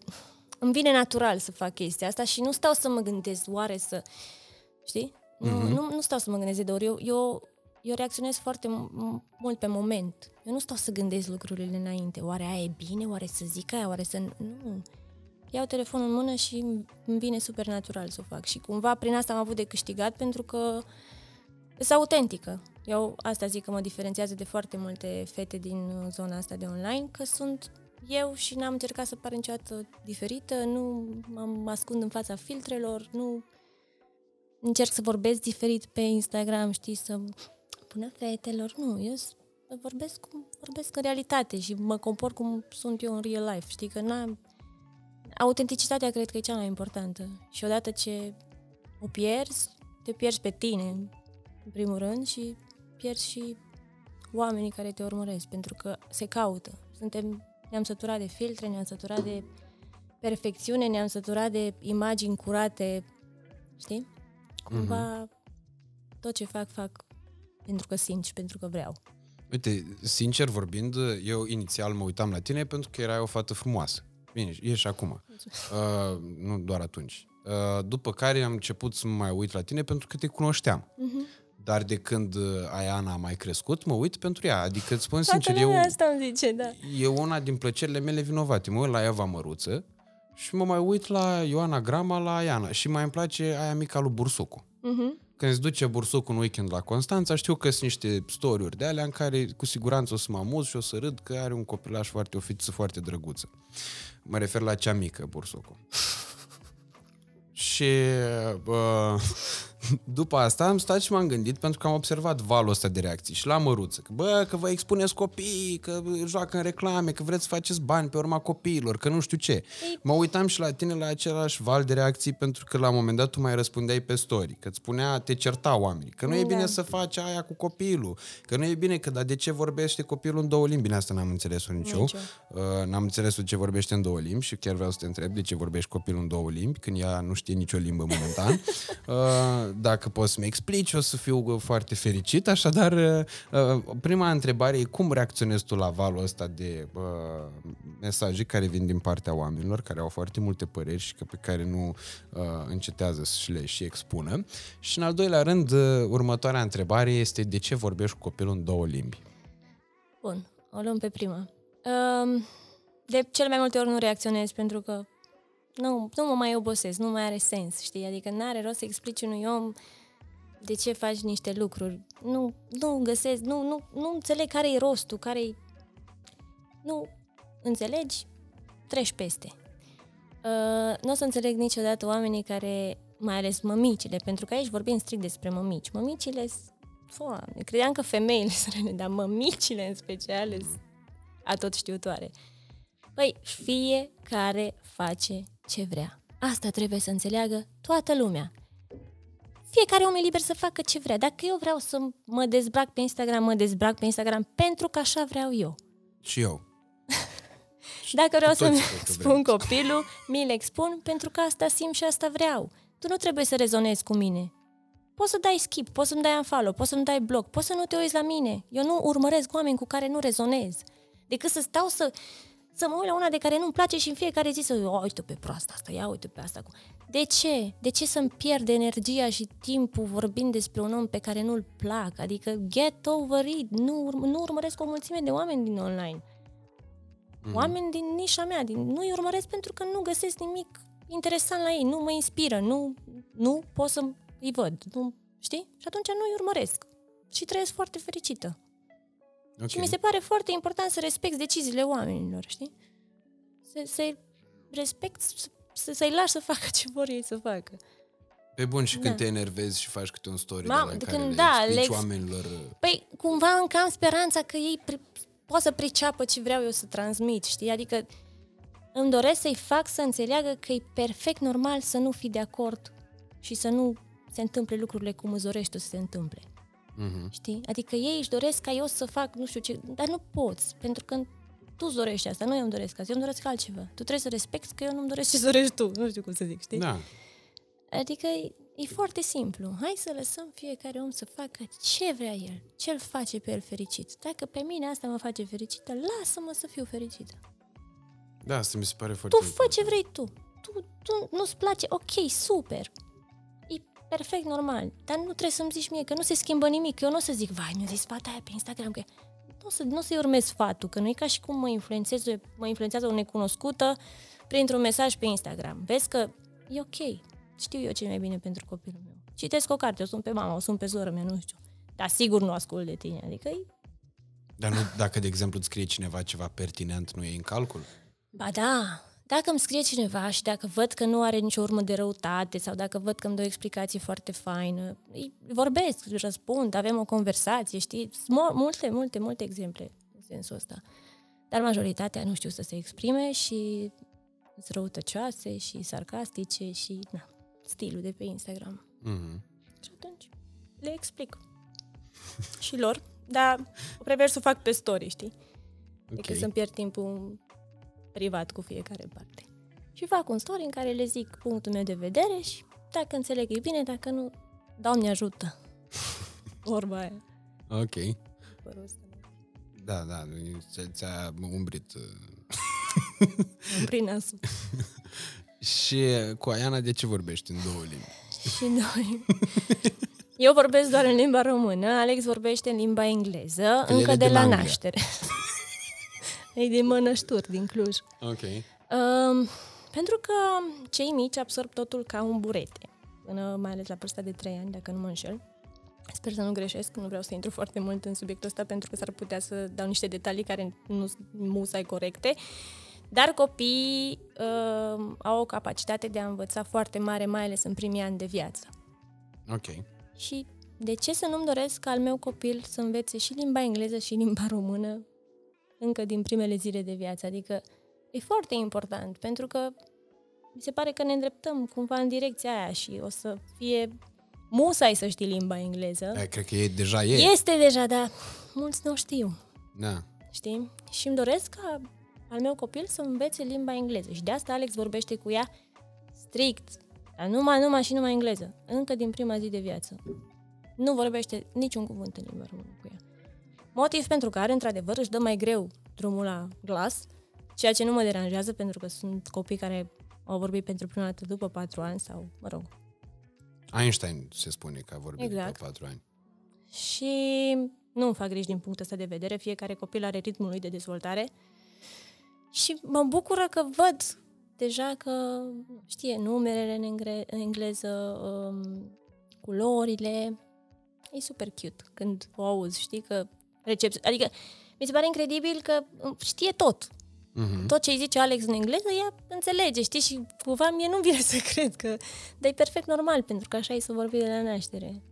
îmi vine natural să fac chestia asta și nu stau să mă gândesc oare să, știi? Nu, Mhm. nu, nu stau să mă gândesc de două ori, eu, eu, eu reacționez foarte m- mult pe moment. Eu nu stau să gândesc lucrurile înainte. Oare aia e bine? Oare să zic aia? Oare să... Nu. Iau telefonul în mână și îmi vine super natural să o fac. Și cumva prin asta am avut de câștigat pentru că sunt autentică. Eu asta zic că mă diferențiază de foarte multe fete din zona asta de online, că sunt eu și n-am încercat să par niciodată diferită, nu mă ascund în fața filtrelor, nu încerc să vorbesc diferit pe Instagram, știi, să pună fetelor. Nu, eu s- vorbesc cum vorbesc în realitate și mă compor cum sunt eu în real life. Știi că n-am... Autenticitatea cred că e cea mai importantă. Și odată ce o pierzi, te pierzi pe tine, în primul rând, și pierzi și oamenii care te urmăresc, pentru că se caută. Suntem, ne-am săturat de filtre, ne-am săturat de perfecțiune, ne-am săturat de imagini curate, știi? Cumva tot ce fac, fac pentru că simt și pentru că vreau. Uite, sincer vorbind, eu inițial mă uitam la tine pentru că erai o fată frumoasă. Bine, e și acum. Uh, nu doar atunci. Uh, după care am început să mă mai uit la tine pentru că te cunoșteam. Uh-huh. Dar de când uh, Aiana a mai crescut, mă uit pentru ea. Adică îți spun sincer, eu, asta îmi zice, da. e una din plăcerile mele vinovate. Mă uit la Eva Măruță și mă mai uit la Ioana Grama, la Aiana. Și mai îmi place aia mica lui Bursucu. Uh-huh. Când se duce Bursucu în weekend la Constanța, știu că sunt niște story-uri de alea în care cu siguranță o să mă amuz și o să râd că are un copilaș foarte, o fetiță foarte drăguță. Mă refer la cea mică, Bursucu. și uh, după asta am stat și m-am gândit pentru că am observat valul ăsta de reacții și la măruță. Că, bă, că vă expuneți copiii, că joacă în reclame, că vreți să faceți bani pe urma copiilor, că nu știu ce. Mă uitam și la tine la același val de reacții pentru că la un moment dat tu mai răspundeai pe story, că îți spunea, te certa oamenii, că nu e Da. bine să faci aia cu copilul, că nu e bine, că dar de ce vorbește copilul în două limbi? Bine, asta n-am înțeles-o nici eu. Nici eu. Uh, n-am înțeles de ce vorbește în două limbi și chiar vreau să te întreb de ce vorbești copilul în două limbi, când ea nu știe nicio limbă momentan. uh, dacă poți să-mi explici, o să fiu uh, foarte fericit. Așadar, uh, uh, prima întrebare e cum reacționezi tu la valul ăsta de uh, mesaje care vin din partea oamenilor, care au foarte multe păreri și că pe care nu uh, încetează să le și expună. Și în al doilea rând, uh, următoarea întrebare este de ce vorbești cu copilul în două limbi? Bun, o luăm pe prima. Um, de cele mai multe ori nu reacționez pentru că nu, nu mă mai obosesc, nu mai are sens, știi? Adică nu are rost să explici unui om de ce faci niște lucruri. Nu, nu găsesc, nu, nu, nu înțeleg care e rostul, care e... Nu înțelegi, treci peste. Uh, nu o să înțeleg niciodată oamenii care, mai ales mămicile, pentru că aici vorbim strict despre mămici. Mămicile Doamne, credeam că femeile sunt rele, dar mămicile în special sunt atot știutoare. Păi, fiecare face ce vrea. Asta trebuie să înțeleagă toată lumea. Fiecare om e liber să facă ce vrea. Dacă eu vreau să mă dezbrac pe Instagram, mă dezbrac pe Instagram pentru că așa vreau eu. Și eu. Dacă vreau Cu toții să-mi cred că spun copilul, mi-l expun pentru că asta simt și asta vreau. Tu nu trebuie să rezonezi cu mine. poți să dai skip, poți să-mi dai unfollow, poți să-mi dai block, poți să nu te uiți la mine. Eu nu urmăresc oameni cu care nu rezonez. Decât să stau să, să mă uit la una de care nu-mi place și în fiecare zi să o, uite pe proasta asta, ia uite pe asta. De ce? De ce să-mi pierd energia și timpul vorbind despre un om pe care nu-l plac? Adică get over it. Nu, nu urmăresc o mulțime de oameni din online. Mm-hmm. Oameni din nișa mea. Din, nu-i urmăresc pentru că nu găsesc nimic interesant la ei. Nu mă inspiră. Nu, nu pot să îi văd. Nu, știi? Și atunci nu-i urmăresc. Și trăiesc foarte fericită. Okay. Și mi se pare foarte important să respecti deciziile oamenilor, știi? Să, să respect, să, să-i lași să facă ce vor ei să facă. Pe bun, și da. când te enervezi și faci câte un story Ma, de, de când, da, le explici oamenilor... Păi, cumva încă am speranța că ei pre- pot să priceapă ce vreau eu să transmit, știi? Adică îmi doresc să-i fac să înțeleagă că e perfect normal să nu fii de acord și să nu se întâmple lucrurile cum îți dorești să se întâmple. Uh-huh. Știi? Adică ei își doresc ca eu să fac nu știu ce, dar nu poți, pentru că tu îți dorești asta, nu eu îmi doresc asta, eu îmi doresc altceva. Tu trebuie să respecti că eu nu-mi doresc ce dorești tu, nu știu cum să zic, știi? Da. Adică e, e foarte simplu. Hai să lăsăm fiecare om să facă ce vrea el, ce îl face pe el fericit. Dacă pe mine asta mă face fericită, lasă-mă să fiu fericită. Da, asta mi se pare foarte Tu fă ce vrei tu. Tu, tu nu-ți place, ok, super perfect normal. Dar nu trebuie să-mi zici mie că nu se schimbă nimic. Eu nu o să zic, vai, mi-a zis fata aia pe Instagram că nu să, nu să-i urmez sfatul, că nu e ca și cum mă influențează, mă influențează o necunoscută printr-un mesaj pe Instagram. Vezi că e ok, știu eu ce mai bine pentru copilul meu. Citesc o carte, o sun pe mama, o sun pe sora mea, nu știu. Dar sigur nu ascult de tine, adică e... Dar nu, dacă, de exemplu, îți scrie cineva ceva pertinent, nu e în calcul? Ba da, dacă îmi scrie cineva și dacă văd că nu are nicio urmă de răutate sau dacă văd că îmi dă o explicație foarte faină, îi vorbesc, răspund, avem o conversație, știi? Multe, multe, multe exemple în sensul ăsta. Dar majoritatea nu știu să se exprime și sunt răutăcioase și sarcastice și na, stilul de pe Instagram. Mm-hmm. Și atunci le explic. și lor, dar prefer să o fac pe story, știi? Okay. Decât să-mi pierd timpul privat cu fiecare parte. Și fac un story în care le zic punctul meu de vedere și dacă înțeleg e bine, dacă nu, Doamne ajută. Vorba aia. Ok. Da, da, ți-a umbrit. Prin nasul. și cu Aiana de ce vorbești în două limbi? și noi. Eu vorbesc doar în limba română, Alex vorbește în limba engleză, Că încă de, de la Anglia. naștere. E din Mănășturi, din Cluj. Ok. Um, pentru că cei mici absorb totul ca un burete, până mai ales la vârsta de 3 ani, dacă nu mă înșel. Sper să nu greșesc, nu vreau să intru foarte mult în subiectul ăsta pentru că s-ar putea să dau niște detalii care nu sunt musai corecte. Dar copiii uh, au o capacitate de a învăța foarte mare, mai ales în primii ani de viață. Ok. Și de ce să nu-mi doresc ca al meu copil să învețe și limba engleză și limba română încă din primele zile de viață. Adică e foarte important, pentru că mi se pare că ne îndreptăm cumva în direcția aia și o să fie musai să știi limba engleză. Da, cred că e deja e. Este deja, dar mulți nu știu. Da. Știi? Și îmi doresc ca al meu copil să învețe limba engleză. Și de asta Alex vorbește cu ea strict. Dar numai, numai și numai engleză. Încă din prima zi de viață. Nu vorbește niciun cuvânt în limba română cu ea. Motiv pentru care, într-adevăr, își dă mai greu drumul la glas, ceea ce nu mă deranjează pentru că sunt copii care au vorbit pentru prima dată după patru ani sau, mă rog. Einstein se spune că a vorbit exact. după patru ani. Și nu îmi fac griji din punctul ăsta de vedere, fiecare copil are ritmul lui de dezvoltare și mă bucură că văd deja că știe numerele în, engre- în engleză, um, culorile. E super cute când o auzi, știi că recepție. Adică mi se pare incredibil că um, știe tot. Uh-huh. Tot ce îi zice Alex în engleză, ea înțelege, știi? Și cumva mie nu vine să cred că... Dar e perfect normal, pentru că așa e să vorbi de la naștere.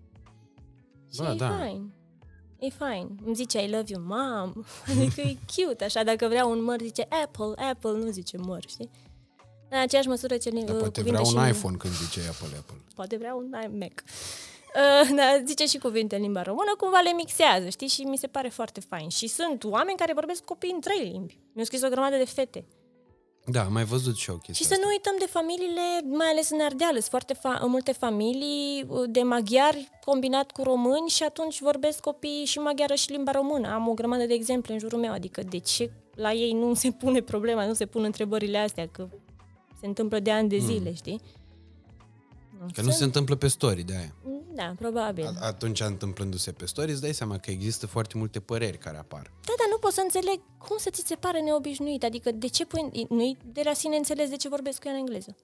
Și Bă, e da. fine. E fine. Îmi zice I love you, mom. Adică e cute, așa. Dacă vrea un măr, zice Apple, Apple, nu zice măr, știi? În aceeași măsură ce... Dar poate vrea un și iPhone când zice Apple, Apple. Poate vrea un Mac. Uh, da, zice și cuvinte în limba română, cumva le mixează, știi? Și mi se pare foarte fain. Și sunt oameni care vorbesc copii în trei limbi. Mi-au scris o grămadă de fete. Da, am mai văzut și eu chestia Și să nu uităm de familiile, mai ales în Ardeal, sunt foarte fa- multe familii uh, de maghiari combinat cu români și atunci vorbesc copiii și maghiară și limba română. Am o grămadă de exemple în jurul meu, adică de ce la ei nu se pune problema, nu se pun întrebările astea, că se întâmplă de ani de zile, mm. știi? Nu, că nu se întâmplă pe story de aia. Da, probabil. A- atunci, întâmplându-se pe story, îți dai seama că există foarte multe păreri care apar. Da, dar nu pot să înțeleg cum să ți se pare neobișnuit. Adică de ce pui... Nu-i de la sine înțeles de ce vorbesc cu ea în engleză.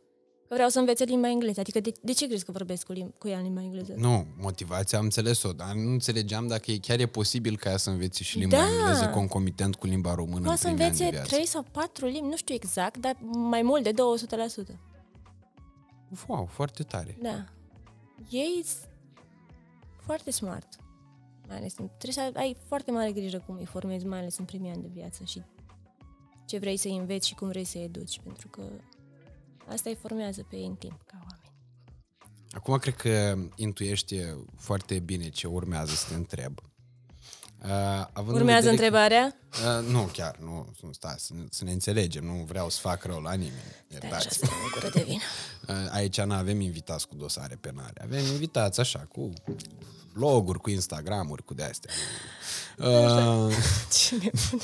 Că vreau să învețe limba engleză. Adică de, de ce crezi că vorbesc cu, lim- cu ea în limba engleză? Nu, motivația am înțeles-o, dar nu înțelegeam dacă e chiar e posibil ca ea să învețe și limba Da. engleză concomitent cu limba română Poate să în primii ani de învețe viață. 3 sau 4 limbi, nu știu exact, dar mai mult de 200%. Wow, foarte tare. Da. Ei sunt foarte smart. Mai ales în, trebuie să ai foarte mare grijă cum îi formezi, mai ales în primii ani de viață și ce vrei să înveți și cum vrei să-i educi, pentru că asta îi formează pe ei în timp, ca oameni. Acum cred că intuiești foarte bine ce urmează să te întreb. Uh, având în Urmează vedere întrebarea? Că, uh, nu, chiar, nu, nu stai, să, ne- să ne înțelegem, nu vreau să fac rău la nimeni. Da, așa Iertați. să o gură de vin. Uh, Aici nu avem invitați cu dosare penale, avem invitați așa, cu loguri, cu Instagramuri, cu de-astea. Uh, Cine bune.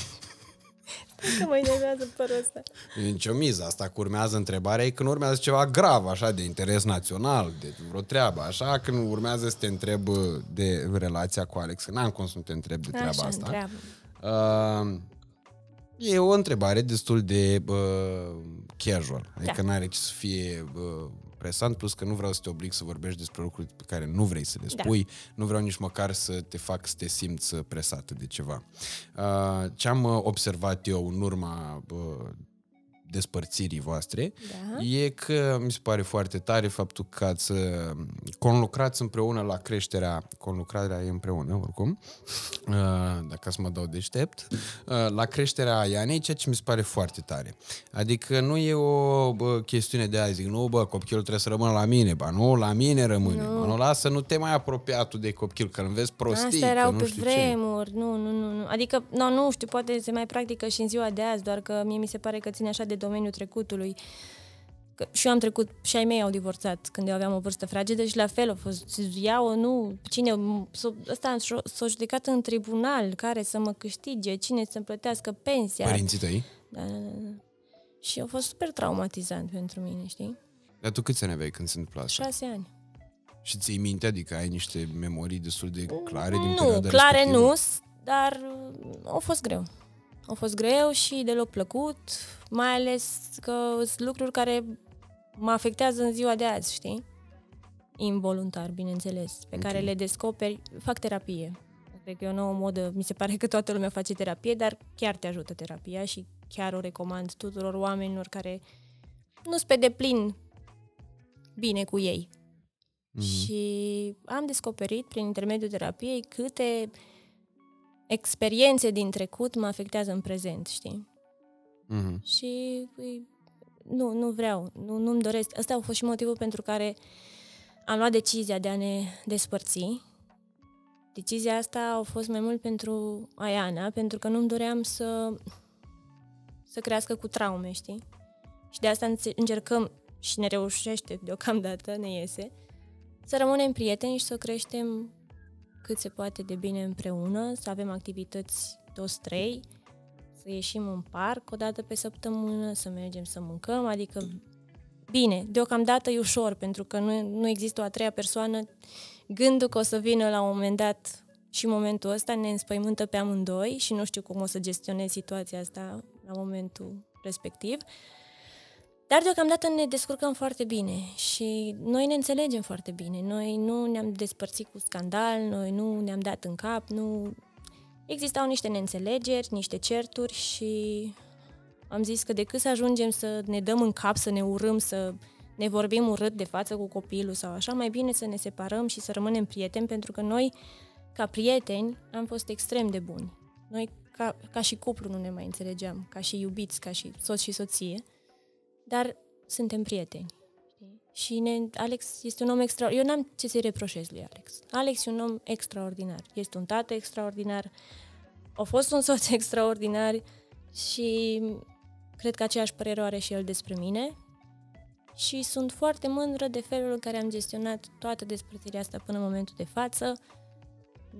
Că mă enervează părul ăsta. nicio miză. Asta cu urmează întrebarea e când urmează ceva grav, așa, de interes național, de vreo treabă, așa, când urmează să te întreb uh, de relația cu Alex. Că N-am cum să nu te întreb de treaba Așa, asta. întreabă. Uh, e o întrebare destul de uh, casual, adică Da. n-are ce să fie uh, presant, plus că nu vreau să te oblig să vorbești despre lucruri pe care nu vrei să le Da. spui, nu vreau nici măcar să te fac să te simți uh, presată de ceva. Uh, ce am uh, observat eu în urma uh, despărțirii voastre Da. e că mi se pare foarte tare faptul că ați uh, conlucrați împreună la creșterea, conlucrarea e împreună oricum, uh, dacă să mă dau deștept, uh, la creșterea Ianei, ceea ce mi se pare foarte tare. Adică nu e o bă, chestiune de azi, zic, nu bă, copilul trebuie să rămână la mine, ba nu, la mine rămâne, nu. ba nu, lasă, nu te mai apropia tu de copil, că îl înveți prostii, Asta erau că nu pe știu ce. vremuri, nu, nu, nu, nu. Adică, nu, nu știu, poate se mai practică și în ziua de azi, doar că mie mi se pare că ține așa de domeniul trecutului. Că și eu am trecut, și ai mei au divorțat când eu aveam o vârstă fragedă și la fel a fost, ia-o, nu, cine, s-o, ăsta s-a judecat în tribunal, care să mă câștige, cine să-mi plătească pensia. Părinții tăi? Da, da, da. da. Și a fost super traumatizant pentru mine, știi? Dar tu câți ani aveai când se întâmplă asta? Șase ani. Și ții minte? Adică ai niște memorii destul de clare din Nu, perioada clare respectivă? nu, dar uh, a fost greu. A fost greu și deloc plăcut, mai ales că sunt lucruri care mă afectează în ziua de azi, știi? Involuntar, bineînțeles, pe care le descoperi. Fac terapie. Cred că e o nouă modă, mi se pare că toată lumea face terapie, dar chiar te ajută terapia și chiar o recomand tuturor oamenilor care nu sunt pe deplin bine cu ei. Și am descoperit prin intermediul terapiei câte experiențe din trecut mă afectează în prezent, știi? Mhm. Și îi, nu, nu vreau, nu, nu-mi doresc. Ăsta a fost și motivul pentru care am luat decizia de a ne despărți. Decizia asta a fost mai mult pentru Aiana, pentru că nu-mi doream să, să crească cu traume, știi? Și de asta înțe- încercăm și ne reușește deocamdată, ne iese, să rămânem prieteni și să creștem cât se poate de bine împreună, să avem activități toți trei, să ieșim în parc o dată pe săptămână, să mergem să mâncăm, adică bine, deocamdată e ușor, pentru că nu, nu există o a treia persoană, gândul că o să vină la un moment dat și momentul ăsta ne înspăimântă pe amândoi și nu știu cum o să gestionez situația asta la momentul respectiv. Dar deocamdată ne descurcăm foarte bine și noi ne înțelegem foarte bine. Noi nu ne-am despărțit cu scandal, noi nu ne-am dat în cap, nu... Existau niște neînțelegeri, niște certuri și am zis că decât să ajungem să ne dăm în cap, să ne urâm, să ne vorbim urât de față cu copilul sau așa, mai bine să ne separăm și să rămânem prieteni, pentru că noi, ca prieteni, am fost extrem de buni. Noi, ca, ca și cuplu, nu ne mai înțelegeam, ca și iubiți, ca și soț și soție, dar suntem prieteni. știi? Și ne, Alex este un om extraordinar. Eu n-am ce să-i reproșez lui Alex. Alex e un om extraordinar. Este un tată extraordinar. A fost un soț extraordinar și cred că aceeași părere o are și el despre mine și sunt foarte mândră de felul în care am gestionat toată despărțirea asta până în momentul de față.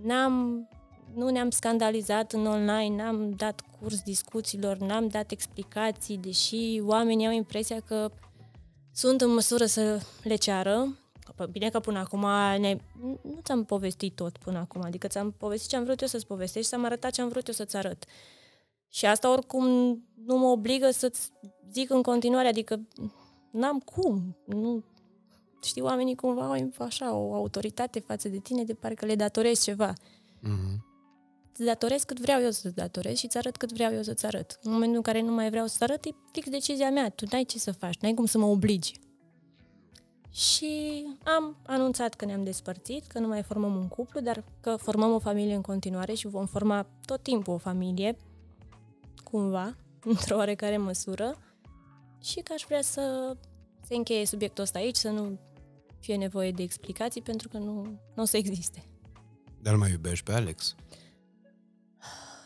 N-am, nu ne-am scandalizat în online, n-am dat curs discuțiilor, n-am dat explicații, deși oamenii au impresia că sunt în măsură să le ceară. Bine că până acum ne... nu ți-am povestit tot până acum, adică ți-am povestit ce am vrut eu să-ți povestești și ți-am arătat ce am vrut eu să-ți arăt. Și asta oricum nu mă obligă să-ți zic în continuare, adică n-am cum. Nu, știi, oamenii cumva au așa o autoritate față de tine de parcă le datorezi ceva. Mm-hmm. Îți datorez cât vreau eu să-ți datorez și îți arăt cât vreau eu să-ți arăt. În momentul în care nu mai vreau să-ți arăt, e fix decizia mea. Tu n-ai ce să faci, n-ai cum să mă obligi. Și am anunțat că ne-am despărțit, că nu mai formăm un cuplu, dar că formăm o familie în continuare și vom forma tot timpul o familie, cumva, într-o oarecare măsură și că aș vrea să se încheie subiectul ăsta aici, să nu fie nevoie de explicații, pentru că nu, nu o să existe. Dar mai iubești pe Alex?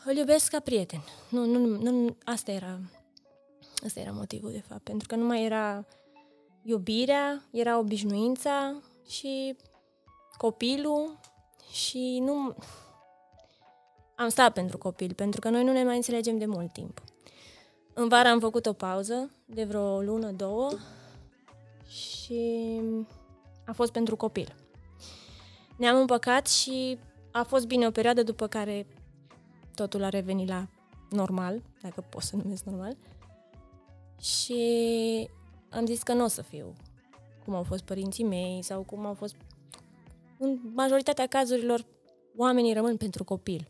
Îl iubesc ca prieten. Nu, nu, nu, asta era, asta era motivul, de fapt, pentru că nu mai era iubirea, era obișnuința și copilul și nu... Am stat pentru copil, pentru că noi nu ne mai înțelegem de mult timp. În vară am făcut o pauză de vreo lună, două și a fost pentru copil. Ne-am împăcat și a fost bine o perioadă după care totul a revenit la normal, dacă pot să numesc normal. Și am zis că nu o să fiu cum au fost părinții mei sau cum au fost... În majoritatea cazurilor, oamenii rămân pentru copil.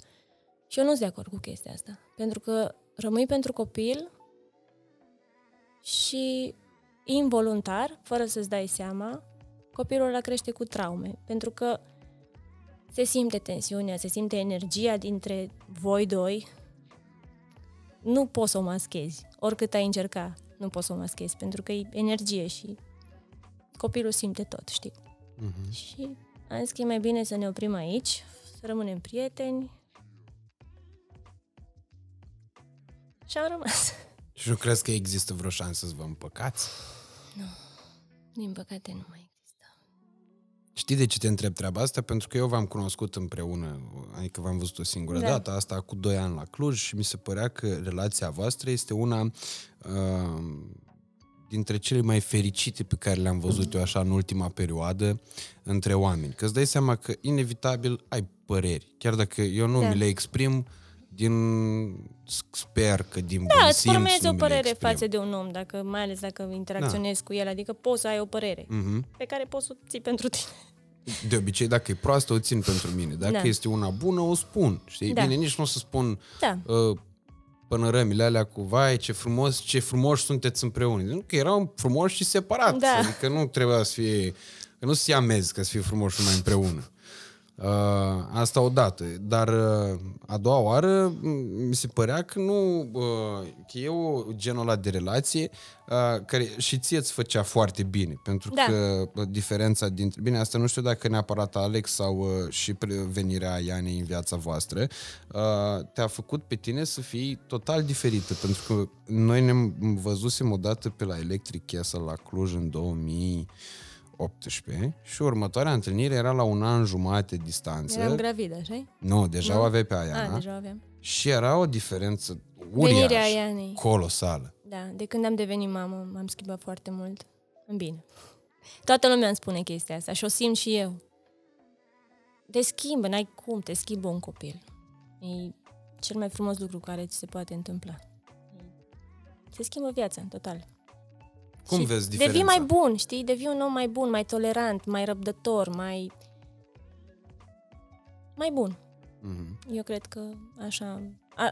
Și eu nu sunt de acord cu chestia asta. Pentru că rămâi pentru copil și involuntar, fără să-ți dai seama, copilul ăla crește cu traume. Pentru că se simte tensiunea, se simte energia dintre voi doi. Nu poți să o maschezi. Oricât ai încerca, nu poți să o maschezi, pentru că e energie și copilul simte tot, știi? Uh-huh. Și am zis că e mai bine să ne oprim aici, să rămânem prieteni. Și am rămas. Și nu crezi că există vreo șansă să vă împăcați? Nu. Din păcate nu mai există. Știi de ce te întreb treaba asta? Pentru că eu v-am cunoscut împreună, adică v-am văzut o singură da. dată, asta cu doi ani la Cluj și mi se părea că relația voastră este una uh, dintre cele mai fericite pe care le-am văzut eu așa în ultima perioadă între oameni. Că îți dai seama că inevitabil ai păreri. Chiar dacă eu nu da. mi le exprim, uh, din sper că din Da, îți formezi o părere față de un om, dacă, mai ales dacă interacționezi da. cu el, adică poți să ai o părere uh-huh. pe care poți să o ții pentru tine. De obicei, dacă e proastă, o țin pentru mine. Dacă da. este una bună, o spun. Știi? Da. Bine, nici nu o să spun da. uh, pănărămile alea cu vai, ce frumos, ce frumoși sunteți împreună. Nu, că erau frumoși și separați. Da. Adică nu trebuia să fie, că nu se amezi ca să fie frumoși numai împreună. Uh, asta odată. Dar uh, a doua oară mi se părea că nu uh, că e o genul ăla de relație uh, care și ție îți făcea foarte bine. Pentru da. că uh, diferența dintre... Bine, asta nu știu dacă neapărat Alex sau uh, și venirea Ianei în viața voastră uh, te-a făcut pe tine să fii total diferită. Pentru că noi ne-am văzusem odată pe la Electric Castle la Cluj în 2000 18 și următoarea întâlnire era la un an jumate distanță. Eram gravidă, așa Nu, deja nu? o aveai pe Aiana. A, deja o aveam. Și era o diferență uriașă, colosală. Da, de când am devenit mamă m-am schimbat foarte mult. În bine. Toată lumea îmi spune chestia asta și o simt și eu. Te schimbă, n-ai cum, te schimbă un copil. E cel mai frumos lucru care ți se poate întâmpla. Se schimbă viața, în total. Cum și vezi diferența? Devii mai bun, știi? Devii un om mai bun, mai tolerant, mai răbdător, mai... mai bun. Mm-hmm. Eu cred că așa...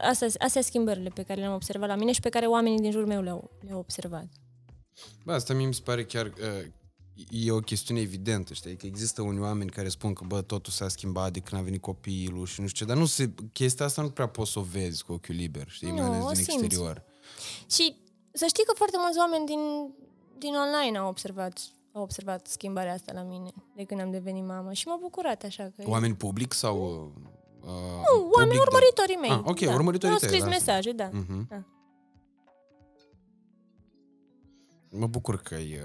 Astea, astea schimbările pe care le-am observat la mine și pe care oamenii din jurul meu le-au, le-au observat. Bă, asta mie mi se pare chiar... Uh, e o chestiune evidentă, știi? Că există unii oameni care spun că, bă, totul s-a schimbat de când a venit copilul și nu știu ce, dar nu se, chestia asta nu prea poți să o vezi cu ochiul liber, știi? Nu, Mai ales din simți. exterior. Și să știi că foarte mulți oameni din, din online au observat, au observat schimbarea asta la mine de când am devenit mamă și m-a bucurat așa că... Oameni public sau... Uh, nu, oameni urmăritorii mei. Ah, ok, da. urmăritorii tăi. Au scris da. mesaje, da. Uh-huh. da. Mă bucur că e...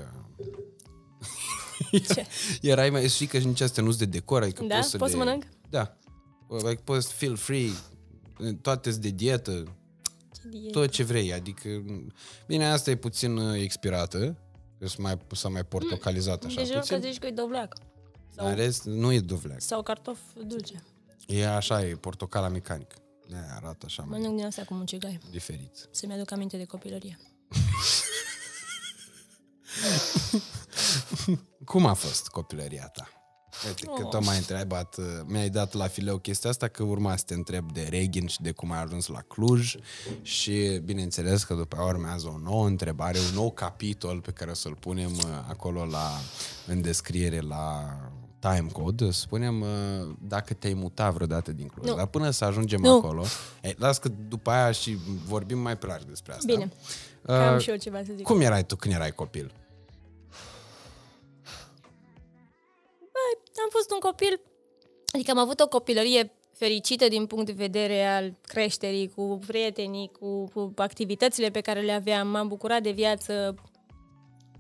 Ce? Erai mai știi că nici astea nu de decor, adică Da? poți să Poți le... să mănânc? Da. Adică poți feel free, toate de dietă, Ce dietă. tot ce vrei, adică... Bine, asta e puțin uh, expirată, că s-a mai, s-a mai portocalizat așa Deci eu că puțin. zici că e dovleac. În rest, nu e duvleac. Sau cartof dulce. E așa, e portocala mecanic. De arată așa mai Mănânc din asta cu mucigai. diferit. Să-mi aduc aminte de copilărie. Cum a fost copilăria ta? Uite, că Oh. tot m-ai întrebat, uh, mi-ai dat la fileu chestia asta, că urma să te întreb de Reghin și de cum ai ajuns la Cluj și bineînțeles că după aia urmează o nouă întrebare, un nou capitol pe care o să-l punem uh, acolo la, în descriere la time code, spunem uh, dacă te-ai mutat vreodată din Cluj. Nu. Dar până să ajungem Nu. acolo, e, las că după aia și vorbim mai pe larg despre asta. Bine. Că Uh, am și eu ceva să zic. cum erai tu când erai copil? Am fost un copil, adică am avut o copilărie fericită din punct de vedere al creșterii, cu prietenii, cu, cu activitățile pe care le aveam. M-am bucurat de viață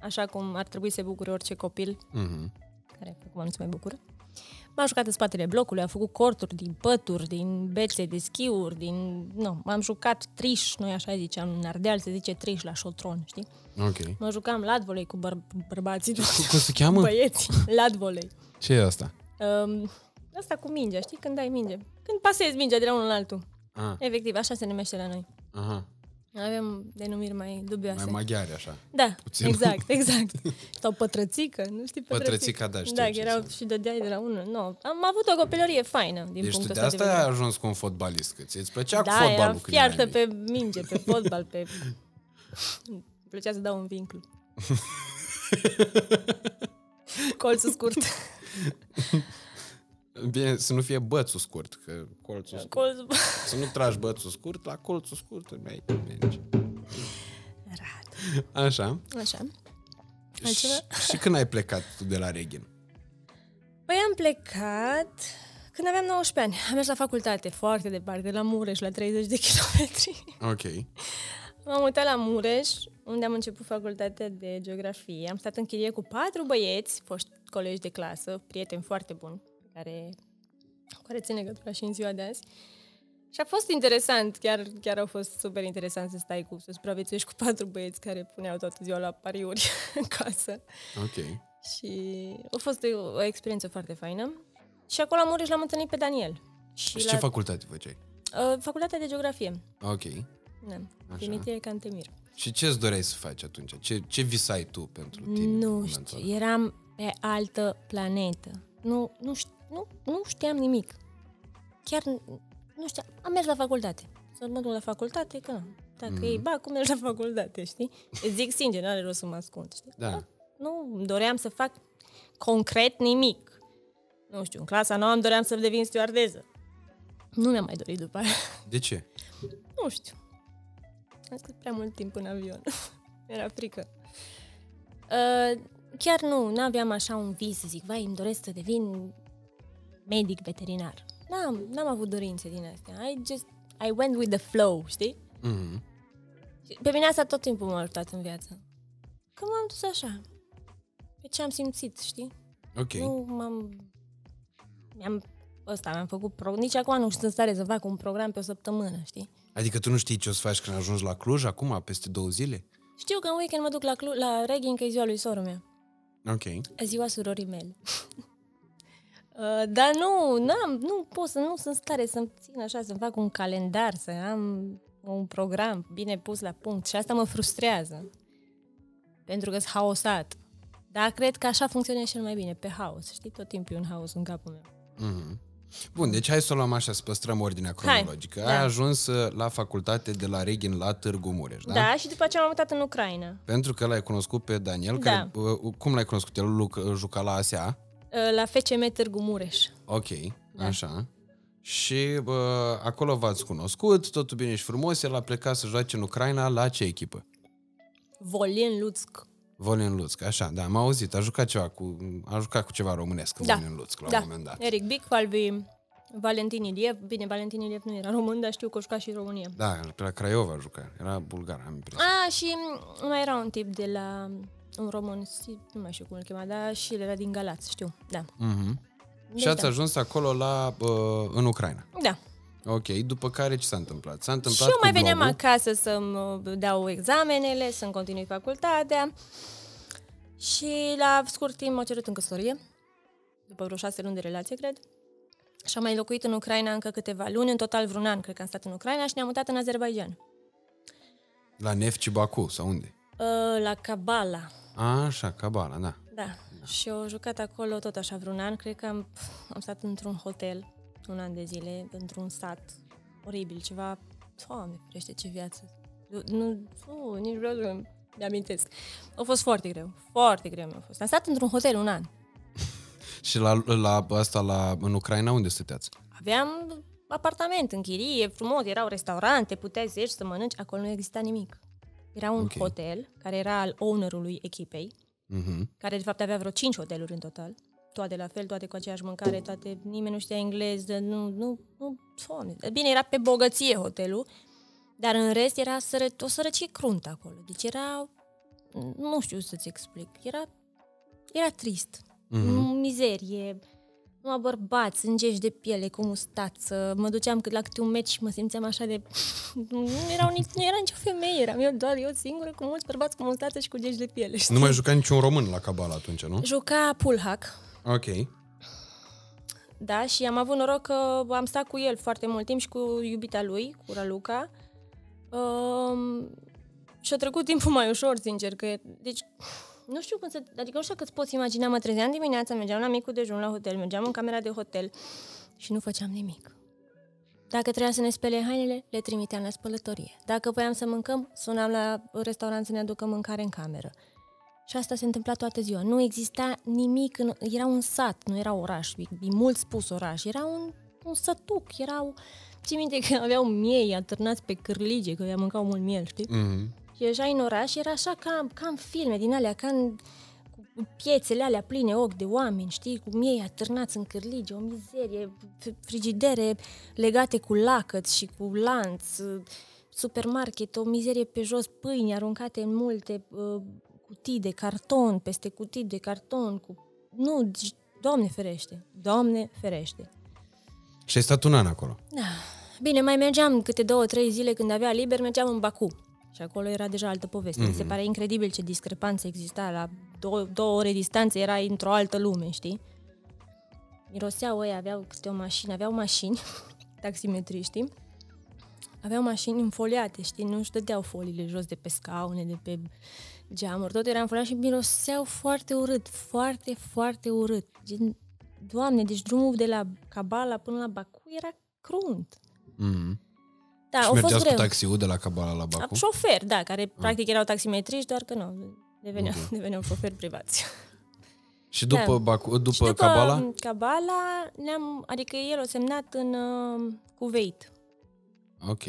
așa cum ar trebui să se bucure orice copil, Mhm. care acum nu se mai bucură. M-am jucat în spatele blocului, am făcut corturi din pături, din bețe de schiuri, din... Nu, m-am jucat triș, noi așa ziceam, în Ardeal se zice triș la șotron, știi? Ok. Mă jucam ladvolei cu băr- bărbații, Cum se cheamă? băieți, ladvolei. Ce e asta? Um, asta cu mingea, știi? Când dai minge. Când pasezi mingea de la unul la altul. Ah, Efectiv, așa se numește la noi. aha. Avem denumiri mai dubioase. Mai maghiari, așa. da, puțin. exact, exact. Sau pătrățică, nu știi pătrățică? Pătrățica, da, știu Da, ce că erau înseamnă. și dădeai de la unul. Nu, am avut o copilărie faină din Deci tu punctul de ăsta asta de ai vedere. ajuns cu un fotbalist, că ți-ți plăcea Da, cu fotbalul eram când erai fiartă mic. pe minge, pe fotbal, pe... Îmi plăcea să dau un vinclu. Colțul scurt. Bine, să nu fie bățul scurt, că colțul scurt. Colțul... Să nu tragi bățul scurt, la colțul scurt îmi ai mergi. Rat. Așa. Așa. Și, Altceva? și când ai plecat tu de la Reghin? Păi am plecat când aveam 19 ani. Am mers la facultate, foarte departe, la Mureș, la 30 de kilometri. Ok. M-am mutat la Mureș, unde am început facultatea de geografie. Am stat în chirie cu patru băieți, foști colegi de clasă, prieteni foarte buni, pe care, cu care țin legătura și în ziua de azi. Și a fost interesant, chiar, chiar a fost super interesant să stai cu, să supraviețuiești cu patru băieți care puneau toată ziua la pariuri în casă. Ok. Și a fost o, o experiență foarte faină. Și acolo la Mureș l-am întâlnit pe Daniel. Și, Și la ce facultate făceai? uh, facultatea de geografie. Ok. Da. Așa. Dimitrie Cantemir. Și ce îți doreai să faci atunci? Ce, ce visai tu pentru tine? în Nu momentul știu, ăla? eram pe altă planetă. Nu, nu, știu, nu, nu știam nimic. Chiar n- nu știam. Am mers la facultate. Să mă duc la facultate, că nu. Dacă mm. e bacul, mergi la facultate, știi? Îți zic sincer, nu are rost să mă ascund, știi? Da. Nu, îmi doream să fac concret nimic. Nu știu, în clasa nouă îmi doream să devin stewardeză. Nu mi-am mai dorit după aia. De ce? Nu știu. Am stat prea mult timp în avion. Era frică. Uh, chiar nu, nu aveam așa un vis să zic, vai, îmi doresc să devin medic veterinar. N-am, n-am avut dorințe din astea. I just, I went with the flow, știi? Mhm. Și Pe mine asta tot timpul m-a ajutat în viață. Că m-am dus așa. Pe ce am simțit, știi? Ok. Nu m-am... Mi-am... Ăsta, mi-am făcut... Pro... Nici acum nu sunt în stare să fac un program pe o săptămână, știi? Adică tu nu știi ce o să faci când ajungi la Cluj acum, peste două zile? Știu că în weekend mă duc la, Clu- la Regging, că e ziua lui soră mea. Ok. Ziua surorii mele. Uh, dar nu, n-am, nu pot să, nu sunt în stare să-mi țin așa, să-mi fac un calendar, să am un program bine pus la punct și asta mă frustrează. Pentru că sunt haosat. Dar cred că așa funcționează cel mai bine, pe haos. Știi, tot timpul e un haos în capul meu. Mhm. Bun, deci hai să o luăm așa, să păstrăm ordinea cronologică. da. Ai ajuns uh, la facultate de la Reghin la Târgu Mureș, da? Da, și după aceea m-am mutat în Ucraina. Pentru că l-ai cunoscut pe Daniel, Da. care, uh, cum l-ai cunoscut? El luc- juca la ASEA? Uh, La FCM Târgu Mureș. Ok, așa. Și uh, acolo v-ați cunoscut, totul bine și frumos, el a plecat să joace în Ucraina la ce echipă? Volin Luțc. Volin Luțc, așa, da, am auzit, a jucat ceva cu, a jucat cu ceva românesc, Da. Volin Luțc, la da. un moment dat. Eric Bicfalvi, Valentin Iliev, bine, Valentin Iliev nu era român, dar știu că o juca și în România. Da, pe la Craiova juca. Era bulgar, am impresia. A, și mai era un tip de la un român, si- nu mai știu cum îl chema, dar și el era din Galați, știu, da. Mhm. Deci Și ați da. ajuns acolo la, uh, în Ucraina. Da. Ok, după care ce s-a întâmplat? S-a întâmplat Și eu cu mai veneam blogul. acasă să-mi uh, dau examenele, să-mi continui facultatea. Și la scurt timp m-a cerut în căsătorie, după vreo șase luni de relație, cred. Și am mai locuit în Ucraina încă câteva luni, în total vreun an, cred că am stat în Ucraina și ne-am mutat în Azerbaijan. La Nefci Baku, sau unde? Uh, La Kabala, A, așa, Cabala, da. da. Și eu jucat acolo tot așa vreun an, cred că am, am stat într-un hotel un an de zile, într-un sat oribil, ceva... Doamne, ferește, ce viață! Nu, nu nici vreau să mi amintesc. A fost foarte greu, foarte greu mi-a fost. Am stat într-un hotel un an. Și la, la asta, la, în Ucraina, unde stăteați? Aveam apartament în chirie, frumos, erau restaurante, puteai să ieși să mănânci, acolo nu exista nimic. Era un Ok. hotel care era al ownerului echipei, Mhm. care de fapt avea vreo 5 hoteluri în total. Toate la fel, toate cu aceeași mâncare, toate, nimeni nu știa engleză, nu, nu, nu, doamne. Bine, era pe bogăție hotelul, dar în rest era sără, o sărăcie cruntă acolo. Deci era, nu știu să-ți explic, era, era trist. Mm-hmm. Mizerie, numai bărbați, sângești de piele cu mustață, mă duceam cât la câte un meci și mă simțeam așa de... Nu, erau nici, nu era nicio femeie, eram eu doar eu singură cu mulți bărbați cu mustață și cu geci de piele. Știi? Nu mai juca niciun român la Cabala atunci, nu? Juca Pulhac, Ok. da, și am avut noroc că am stat cu el foarte mult timp și cu iubita lui, cu Raluca. Um, și a trecut timpul mai ușor, sincer, că... Deci, nu știu cum să... Adică nu știu că îți poți imagina, mă trezeam dimineața, mergeam la micul dejun la hotel, mergeam în camera de hotel și nu făceam nimic. Dacă trebuia să ne spele hainele, le trimiteam la spălătorie. Dacă voiam să mâncăm, sunam la restaurant să ne aducă mâncare în cameră. Și asta se întâmpla toată ziua. Nu exista nimic, în, era un sat, nu era oraș, e, e mult spus oraș, era un, un sătuc, erau... Ții minte că aveau miei atârnați pe cârlige, că ea mâncau mult miel, știi? Mhm. Și ieșai în oraș, era așa ca, ca în filme din alea, ca în cu piețele alea pline ochi de oameni, știi, cu miei atârnați în cârlige, o mizerie, f- frigidere legate cu lacăt și cu lanț, supermarket, o mizerie pe jos, pâini aruncate în multe uh, cutii de carton, peste cutii de carton, cu... Nu, deci, Doamne ferește, Doamne ferește. Și ai stat un an acolo. Da. Bine, mai mergeam câte două, trei zile când avea liber, mergeam în Baku. Și acolo era deja altă poveste. Mm-hmm. Mi se pare incredibil ce discrepanță exista. La două, două ore distanță erai într-o altă lume, știi? Miroseau ăia, aveau câte o mașină, aveau mașini, taximetriștii, aveau mașini înfoliate, știi? Nu-și dădeau foliile jos de pe scaune, de pe geamuri, tot era înfoliat și miroseau foarte urât, foarte, foarte urât. Gen, Doamne, deci drumul de la Cabala până la Baku era crunt. Mhm. Da, și a fost mergeați greu. cu taxiul de la Cabala la Baku? Șofer, da, care practic erau taximetriști, doar că nu, deveneau, okay. deveneau șoferi privați. Și după, Da. Baku, după, și după Cabala? Cabala, ne-am, adică el a semnat în uh, Cuveit. Ok.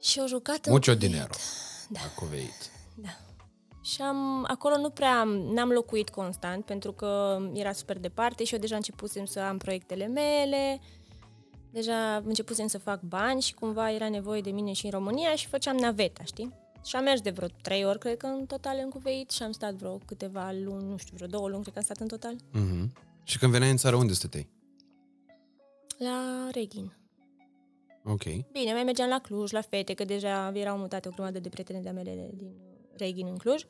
Și au jucat în Mucho Cuveit. dinero. Da. La Cuveit. Da. Și am, acolo nu prea am, n-am locuit constant pentru că era super departe și eu deja începusem să am proiectele mele, deja începusem să fac bani și cumva era nevoie de mine și în România și făceam naveta, știi? Și am mers de vreo trei ori, cred că în total în Cuveit și am stat vreo câteva luni, nu știu, vreo două luni, cred că am stat în total, Mhm. Și când veneai în țară, unde stăteai? la Reghin. Ok. Bine, mai mergeam la Cluj, la fete, că deja erau mutate o grămadă de prietene de mele din Reghin în Cluj.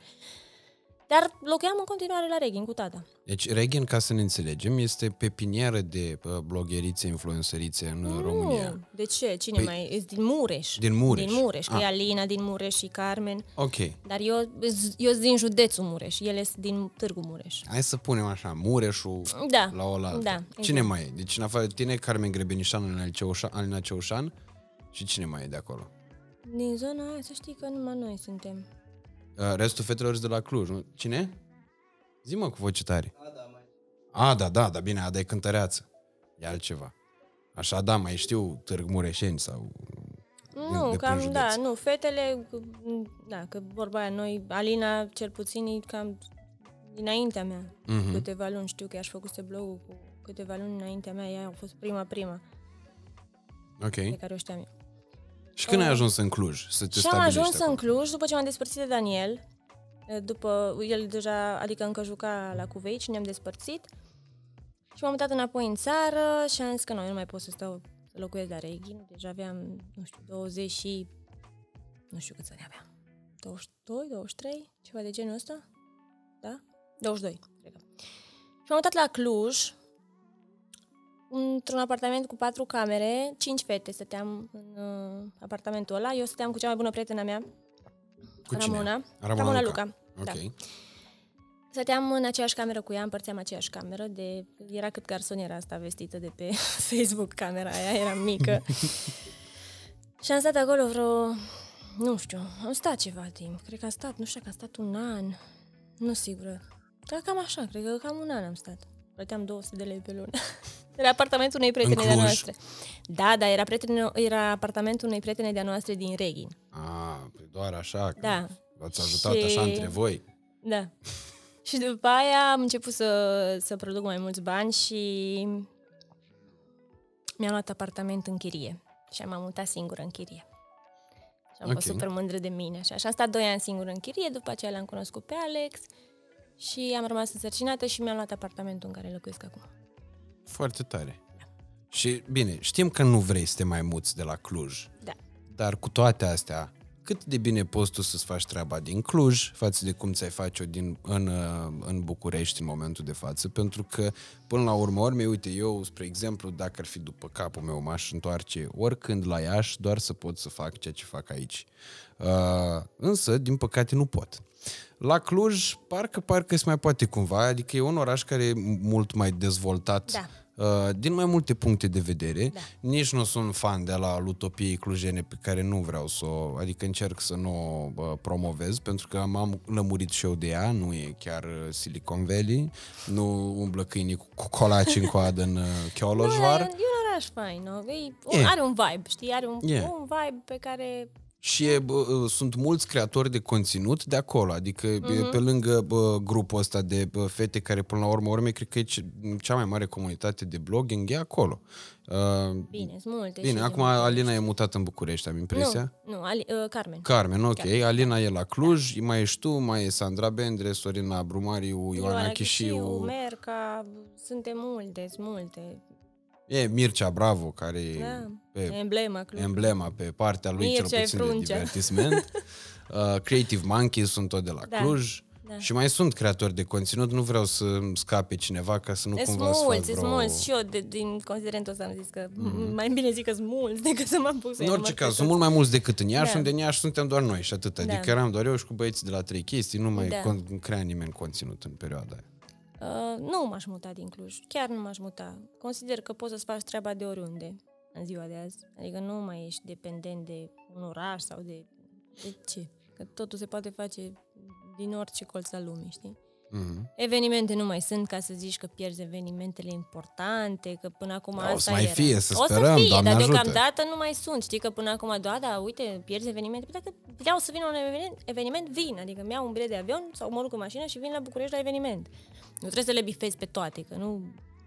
Dar locuiam în continuare la Reghin cu tata. Deci Regen, ca să ne înțelegem, este pepinieră de uh, blogherițe, influențărițe în uh, România. Nu, de ce? Cine Păi- mai? E din Mureș. Din Mureș. Din Mureș, că Ah. e Alina din Mureș și Carmen. Ok. Dar eu, eu sunt din județul Mureș, ele sunt din Târgu Mureș. Hai să punem așa, Mureșul Da, la oaltă. da, Cine exact. mai e? Deci în afară de tine, Carmen Grebenișan, Alina Ceușan, Alina Ceușan și cine mai e de acolo? Din zona aia, să știi că numai noi suntem. Uh, restul fetelor sunt de la Cluj. nu? Cine? Zi-mă cu voce tare. Ada, da, da, bine, Ada e cântăreață. E altceva. Așa, da, mai știu Târg Mureșeni sau... Nu, de prin cam, județ. da, nu, fetele, da, că vorba aia, noi, Alina, cel puțin, e cam dinaintea mea. Mhm. Câteva luni știu că i-aș făcuse blogul cu câteva luni înaintea mea, ea a fost prima, prima Ok. pe care o știam eu. Și când ai ajuns în Cluj să te Și am stabilești ajuns acolo? în Cluj după ce m-am despărțit de Daniel. După, el deja, adică încă juca la Cuveit și ne-am despărțit. Și m-am mutat înapoi în țară și am zis că nu, eu nu mai pot să stau să locuiesc la Reghin. Deja aveam, nu știu, 20 și... Nu știu câți ani aveam. 22, 23, ceva de genul ăsta? Da? 22, cred că. Și m-am mutat la Cluj, într-un apartament cu patru camere, cinci fete stăteam în uh, apartamentul ăla. Eu stăteam cu cea mai bună prietena mea, Cu cine? Ramona. Ramona Ramona Luca. Luca. Ok. Da. Stăteam în aceeași cameră cu ea, împărțeam aceeași cameră, de, era cât garsoniera asta vestită de pe Facebook, camera aia, era mică. și am stat acolo vreo, nu știu, am stat ceva timp, cred că am stat, nu știu că a stat un an, nu sigură. Cred că cam așa, cred că cam un an am stat. Plăteam 200 de lei pe lună. Era apartamentul unei prietene de-a Cluj? noastre. Da, da, era, prietene, era apartamentul unei prietene de-a noastre din Reghin. Ah, păi doar așa. că Da. V-ați ajutat Și- așa între voi. Da. și după aia am început să, să produc mai mulți bani și mi-am luat apartament în chirie. Și m-am mutat singură în chirie. Și am fost Ok. super mândră de mine. Așa. Și am stat 2 ani singură în chirie, după aceea l-am cunoscut pe Alex și am rămas însărcinată și mi-am luat apartamentul în care locuiesc acum. Foarte tare. Și bine, știm că nu vrei să te mai muți de la Cluj, Da. dar cu toate astea, cât de bine poți tu să-ți faci treaba din Cluj față de cum ți-ai face-o din, în, uh, în București în momentul de față, pentru că până la urmă, urmei, uite, eu, spre exemplu, dacă ar fi după capul meu, m-aș întoarce oricând la Iași, doar să pot să fac ceea ce fac aici. Uh, însă, din păcate, nu pot. La Cluj, parcă, parcă se mai poate cumva, adică e un oraș care e mult mai dezvoltat Da. Uh, din mai multe puncte de vedere. Da. Nici nu sunt fan de la utopiei clujene pe care nu vreau să o, adică încerc să nu o uh, promovez, pentru că m-am lămurit și eu de ea, nu e chiar uh, Silicon Valley, nu umblă câinii cu, cu colaci în coadă în uh, Nu, e, Chioloșvar. e un oraș fain, nu? E, E. are un vibe, știi? Are un, E. un vibe pe care... Și e, bă, uh, sunt mulți creatori de conținut de acolo, adică Mhm. uh-huh. pe lângă bă, grupul ăsta de bă, fete care până la urmă, urme, cred că e ce- cea mai mare comunitate de blogging, e acolo. Uh, Bine, sunt multe. Bine, și acum de multe. Alina e mutată în București, am impresia. Nu, nu, Ali, uh, Carmen. Carmen, ok. Alina e la Cluj, mai ești tu, mai e Sandra Bendre, Sorina Brumariu, Ioana Chișiu, Merca, suntem multe, sunt multe. E Mircea Bravo, care e Da, pe emblema Cluj. emblema pe partea lui Mircea cel e puțin de fruncea. divertisment. Uh, Creative Monkeys sunt tot de la Da, Cluj. da. Și mai sunt creatori de conținut, nu vreau să îmi scape cineva ca să nu Sunt cumva să fac mulți, sunt vreo... mulți. Și eu, de, din considerentul ăsta, am zis că mm-hmm. mai bine zic că sunt mulți decât să mă pus să În orice număr caz, pe sunt mult mai mulți decât în Iași, Da. unde în Iași suntem doar noi și atât. Adică Da. eram doar eu și cu băieții de la trei chestii, nu mai Da. con- crea nimeni conținut în perioada aia. Uh, nu m-aș muta din Cluj, chiar nu m-aș muta. Consider că poți să-ți faci treaba de oriunde în ziua de azi. Adică nu mai ești dependent de un oraș sau de, de ce. Că totul se poate face din orice colț al lumii, știi? Mhm. Evenimente nu mai sunt ca să zici că pierzi evenimentele importante, că până acum Da, o asta să mai era. fie, să o sperăm, să fie, Doamne dar ajută. deocamdată nu mai sunt. Știi că până acum, da, da, uite, pierzi evenimente. Păi dacă vreau să vin la un eveniment, eveniment, vin. Adică îmi iau un bilet de avion sau mă urc în mașină și vin la București la eveniment. Nu trebuie să le bifezi pe toate, că nu...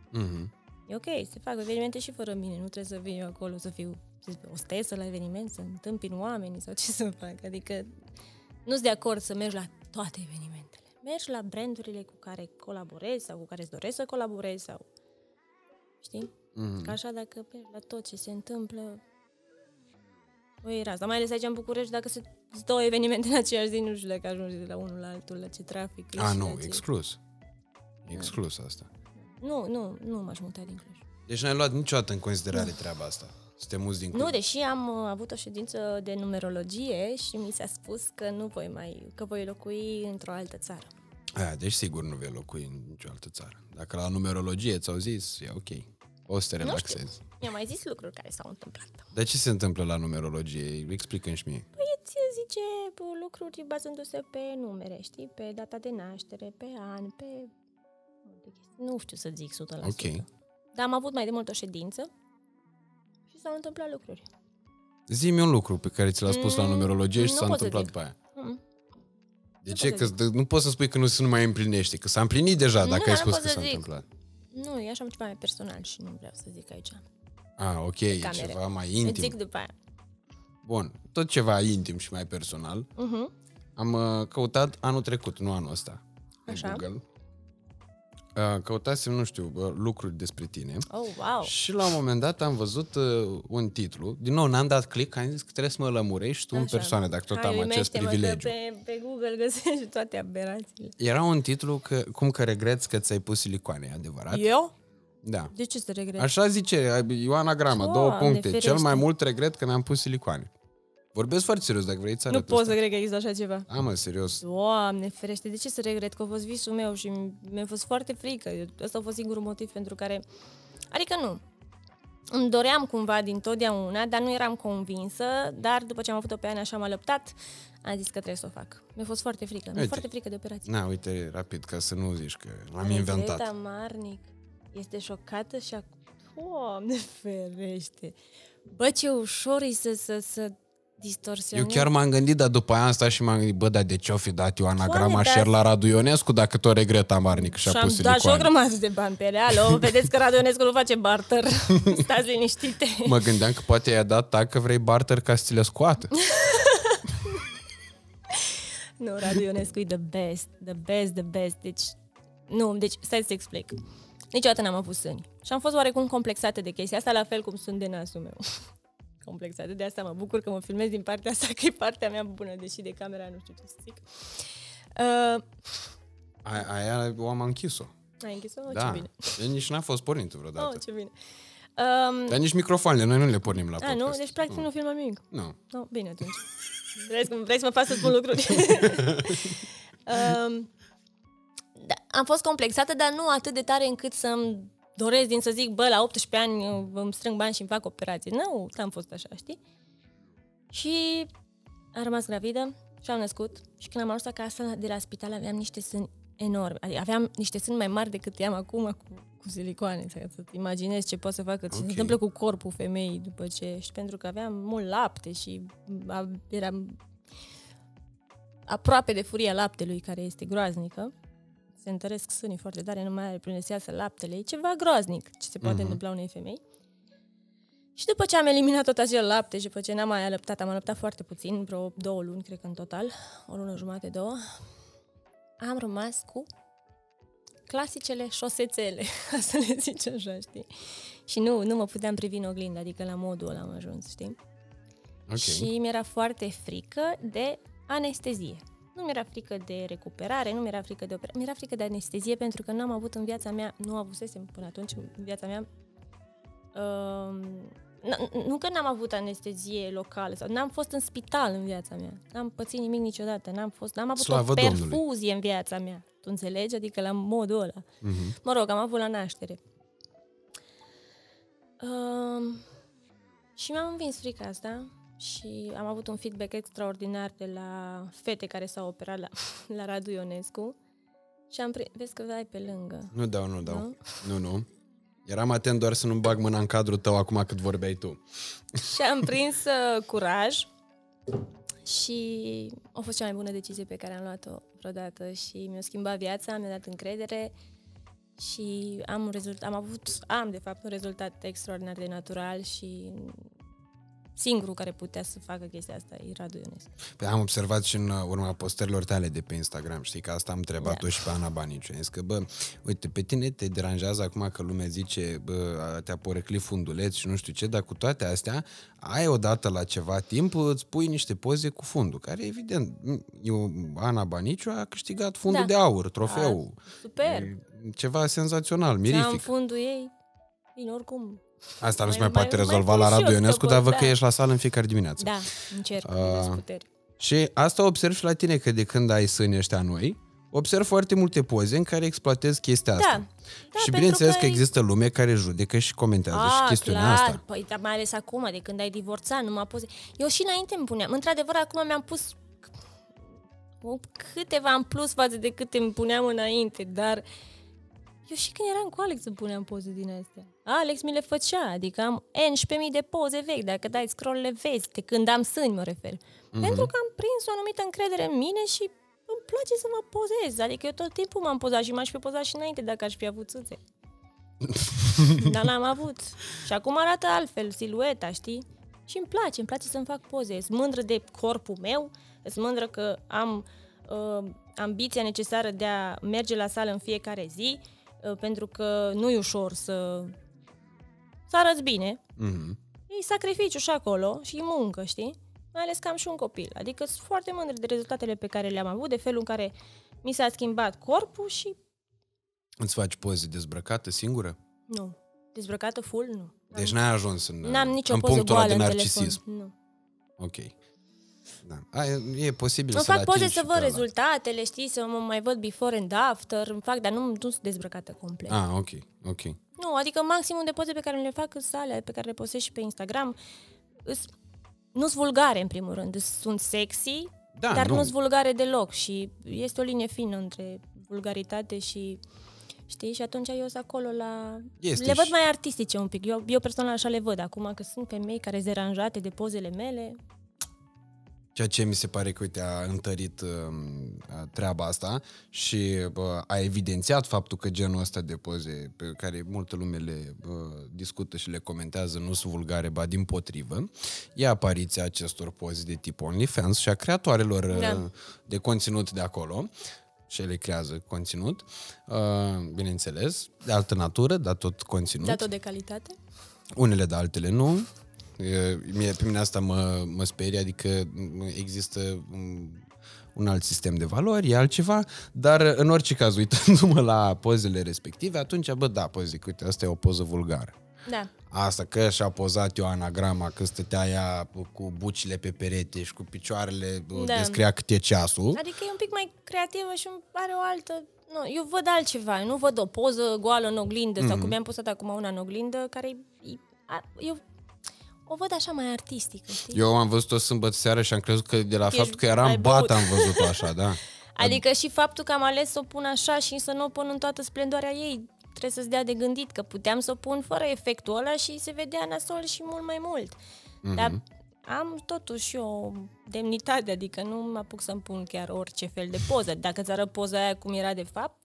Mhm. E ok, se fac evenimente și fără mine. Nu trebuie să vin eu acolo să fiu să zic, o stesă la eveniment, să întâmpin oamenii sau ce să fac. Adică nu sunt de acord să mergi la toate evenimentele. Mergi la brandurile cu care colaborezi sau cu care îți doresc să colaborezi sau... Știi? Mhm. Că așa dacă mergi la tot ce se întâmplă... O era asta. Mai ales aici în București, dacă sunt două evenimente în aceeași zi, nu știu dacă ajungi de la unul la altul, la ce trafic e A, și nu, la ce... exclus. Exclus asta. Nu, nu, nu m-aș muta din Cluj. Deci n-ai luat niciodată în considerare treaba asta. Să te muți din Cluj. Nu, deși am uh, avut o ședință de numerologie și mi s-a spus că nu voi mai, că voi locui într-o altă țară. A, deci sigur nu vei locui în nicio altă țară. Dacă la numerologie ți-au zis, e ok. O să te relaxezi. Mi-a mai zis lucruri care s-au întâmplat. Dar ce se întâmplă la numerologie? Explică-mi și mie. Păi îți zice bă, lucruri bazându-se pe numere, știi? Pe data de naștere, pe an, pe... multe chestii. Nu știu să zic 100%. Ok. Dar am avut mai de mult o ședință și s-au întâmplat lucruri. Zi-mi un lucru pe care ți l-a spus la Mm, numerologie și nu s-a pot să întâmplat zic. după aia. Mm. De Nu ce? pot Că să d- nu poți să spui că nu se nu mai împlinește, că s-a împlinit deja dacă Nu, ai nu spus pot că să s-a zic. întâmplat. Nu, e așa ceva mai personal și nu vreau să zic aici. Ah, ok, e camere. ceva mai Îți intim. zic după aia. Bun, tot ceva intim și mai personal. Uh-huh. Am uh, căutat anul trecut, nu anul ăsta, pe Așa. Google. Uh, căutasem, nu știu, uh, lucruri despre tine. Oh, wow. Și la un moment dat am văzut uh, un titlu. Din nou, n-am dat click, am zis că trebuie să mă lămurești tu în Așa. persoană, dacă tot Hai, am acest uimește-mă că privilegiu. Pe, pe Google găsești toate aberațiile. Era un titlu că, cum că regreți că ți-ai pus silicoane, e adevărat? Eu? Da. De ce să regret? Așa zice Ioana Grama, Doamne două puncte. ferește. Cel mai mult regret că mi-am pus silicoane. Vorbesc foarte serios, dacă vrei să nu arăt pot ăsta. să cred că există așa ceva. Am, mă, serios. Doamne ferește, de ce să regret că a fost visul meu și mi-a fost foarte frică. Ăsta a fost singurul motiv pentru care... Adică nu. Îmi doream cumva din totdeauna, dar nu eram convinsă, dar după ce am avut-o pe Ana așa m-a lăptat, am zis că trebuie să o fac. Mi-a fost foarte frică. Mi-e Uite. foarte frică de operație. Na, uite, rapid, ca să nu zici că l-am Regreta inventat. Marnic este șocată și acum... Doamne ferește! Bă, ce ușor e să, să, să Eu distorsionezi. chiar m-am gândit, dar după aia am stat și m-am gândit, bă, dar de ce o fi dat Ioana Doamne, Grama dar- share la Radu Ionescu dacă tot regreta Marnic și-a Și pus am dat și o silicoane? grămadă de bani pe ele. Alo, vedeți că Radionescu nu face barter. Stați liniștite. Mă gândeam că poate i-a dat dacă vrei barter ca să ți le scoată. Nu, Radu Ionescu e the best, the best, the best. Deci, nu, deci, stai să explic. Niciodată n-am avut sâni. Și am fost oarecum complexată de chestia asta, la fel cum sunt de nasul meu. Complexată, de asta mă bucur că mă filmez din partea asta, că e partea mea bună, deși de camera nu știu ce să zic. Uh, Aia, aia o am închis-o. ai închis-o? Oh, Da. Ce bine. E, nici n-a fost pornit vreodată. Oh, ce bine. Um, Dar nici microfoanele, noi nu le pornim la a, podcast. nu? Deci, practic, nu filmăm nimic. Nu. No, bine atunci. Vrei să, vrei să mă faci să spun lucruri? um, da, am fost complexată, dar nu atât de tare încât să-mi doresc din să zic, bă, la 18 ani eu îmi strâng bani și îmi fac operație. Nu, n-am fost așa, știi? Și am rămas gravidă și am născut și când am ajuns acasă de la spital aveam niște sâni enorme. Adică aveam niște sâni mai mari decât i-am acum cu, cu silicoane. Să să-ți imaginezi ce poate să facă, ce Ok. se întâmplă cu corpul femeii după ce... Și pentru că aveam mult lapte și a, eram aproape de furia laptelui, care este groaznică. Se întăresc sânii foarte tare, nu mai are prin să iasă laptele. E ceva groaznic ce se poate Mhm. întâmpla unei femei. Și după ce am eliminat tot acel lapte și după ce n-am mai alăptat, am alăptat foarte puțin, vreo două luni, cred că în total, o lună jumate, două, am rămas cu clasicele șosețele, ca să le zici așa, știi? Și nu, nu mă puteam privi în oglindă, adică la modul ăla am ajuns, știi? Ok. Și mi-era foarte frică de anestezie. Nu mi-era frică de recuperare, nu mi-era frică de opera- mi-era frică de anestezie pentru că nu am avut în viața mea, nu avusesem până atunci în viața mea um, n- nu că n-am avut anestezie locală sau n-am fost în spital în viața mea. N-am pățit nimic niciodată, n-am fost, n-am avut Slavă o Domnului. perfuzie în viața mea. Tu înțelegi? Adică la modul ăla. Mhm. Mă rog, am avut la naștere. Um, și mi-am învins frica asta și am avut un feedback extraordinar de la fete care s-au operat la, la Radu Ionescu și am pri- Vezi că ai pe lângă. Nu dau, nu dau. Nu? Nu, nu. Eram atent doar să nu bag mâna în cadrul tău acum cât vorbeai tu. Și am prins uh, curaj și a fost cea mai bună decizie pe care am luat-o vreodată și mi-a schimbat viața, mi-a dat încredere și am, un rezult- am avut, am de fapt un rezultat extraordinar de natural și singurul care putea să facă chestia asta e Radu Ionescu. Păi am observat și în uh, urma postărilor tale de pe Instagram, știi că asta am întrebat-o Da. și pe Ana Baniciu. Am zis că, bă, uite, pe tine te deranjează acum că lumea zice, bă, te-a poreclit funduleț și nu știu ce, dar cu toate astea, ai odată la ceva timp, îți pui niște poze cu fundul, care evident, eu, Ana Baniciu a câștigat fundul Da. de aur, trofeu. Super! E Ceva senzațional, Ce am mirific. fundul ei, bine, oricum. Asta nu se mai- mai poate mai- rezolva mai la pun și Radu eu Ionescu, câte dar văd poze, că da. ești la sală în fiecare dimineață. Da, încerc, Ah. uh, puteri. Și asta observ și la tine, că de când ai sâni ăștia noi, observ foarte multe poze în care exploatezi chestia asta. Da, da, și pentru bineînțeles că, că e- există lume care judecă și comentează și chestiunea clar. asta. Păi, dar mai ales acum, de când ai divorțat, numai poze. Eu și înainte îmi puneam. Într-adevăr, acum mi-am pus o- câteva în plus față de câte îmi puneam înainte, dar eu și când eram cu Alex îmi puneam poze din astea. Alex mi le făcea, adică am 11.000 de poze vechi, dacă dai scroll le vezi, de când am sâni mă refer. Mhm. Pentru că am prins o anumită încredere în mine și îmi place să mă pozez. Adică eu tot timpul m-am pozat și m-aș fi pozat și înainte dacă aș fi avut țâțe. Dar n-am avut. Și acum arată altfel, silueta, știi? Și îmi place, îmi place să-mi fac poze. Sunt mândră de corpul meu, sunt mândră că am uh, ambiția necesară de a merge la sală în fiecare zi, uh, pentru că nu e ușor să, să arăți bine. Mhm. E sacrificiu și acolo și muncă, știi? Mai ales că am și un copil. Adică sunt foarte mândră de rezultatele pe care le-am avut, de felul în care mi s-a schimbat corpul și Îți faci poze dezbrăcată singură? nu. Dezbrăcată full, nu. Deci n-ai ajuns în, N-am nicio în poză punctul ăla goală de în narcisism. telefon. Nu. Ok. Da. A, e, e posibil Îmi să-l fac poze atingi să și văd pe ăla. rezultatele, știi, să mă mai văd before and after, îmi fac, dar nu, nu sunt dezbrăcată complet. Ah, ok, ok. Nu, adică maximum de poze pe care le fac sunt alea pe care le postez și pe Instagram. Îs, nu sunt vulgare, în primul rând. Îs- Sunt sexy, Da, dar nu. nu sunt vulgare deloc și este o linie fină între vulgaritate și Știi? Și atunci eu sunt acolo la... Este le văd și- mai artistice un pic. Eu, eu personal așa le văd. Acum că sunt femei care sunt deranjate de pozele mele, Ceea ce mi se pare că, uite, a întărit uh, treaba asta și uh, a evidențiat faptul că genul ăsta de poze pe care multă lume le uh, discută și le comentează nu sunt vulgare, ba din potrivă, e apariția acestor poze de tip OnlyFans și a creatoarelor uh, Da. de conținut de acolo și ele creează conținut, uh, bineînțeles, de altă natură, dar tot conținut. dat-o de calitate. Unele, dar altele nu. E, Mie, pe mine asta mă, mă sperie, adică m, există un, un alt sistem de valori, e altceva, dar în orice caz, uitându-mă la pozele respective, atunci, bă, da, păi zic, uite, asta e o poză vulgară. Da. Asta că și-a pozat eu anagrama, că stătea ea cu bucile pe perete și cu picioarele Da. da. descria cât e ceasul. Adică e un pic mai creativă și are o altă... Nu, eu văd altceva, eu nu văd o poză goală în oglindă mm-hmm. sau cum mi-am postat acum una în oglindă, care e, a- eu o văd așa mai artistică, știi? Eu am văzut-o sâmbătă seara și am crezut că de la Ești faptul că eram mai bat băut. am văzut-o așa, da. Adică și faptul că am ales să o pun așa și să nu o pun în toată splendoarea ei, trebuie să-ți dea de gândit, că puteam să o pun fără efectul ăla și se vedea nasol și mult mai mult. Mm-hmm. Dar am totuși o demnitate, adică nu mă apuc să-mi pun chiar orice fel de poză. Dacă ți arăt poza aia cum era de fapt,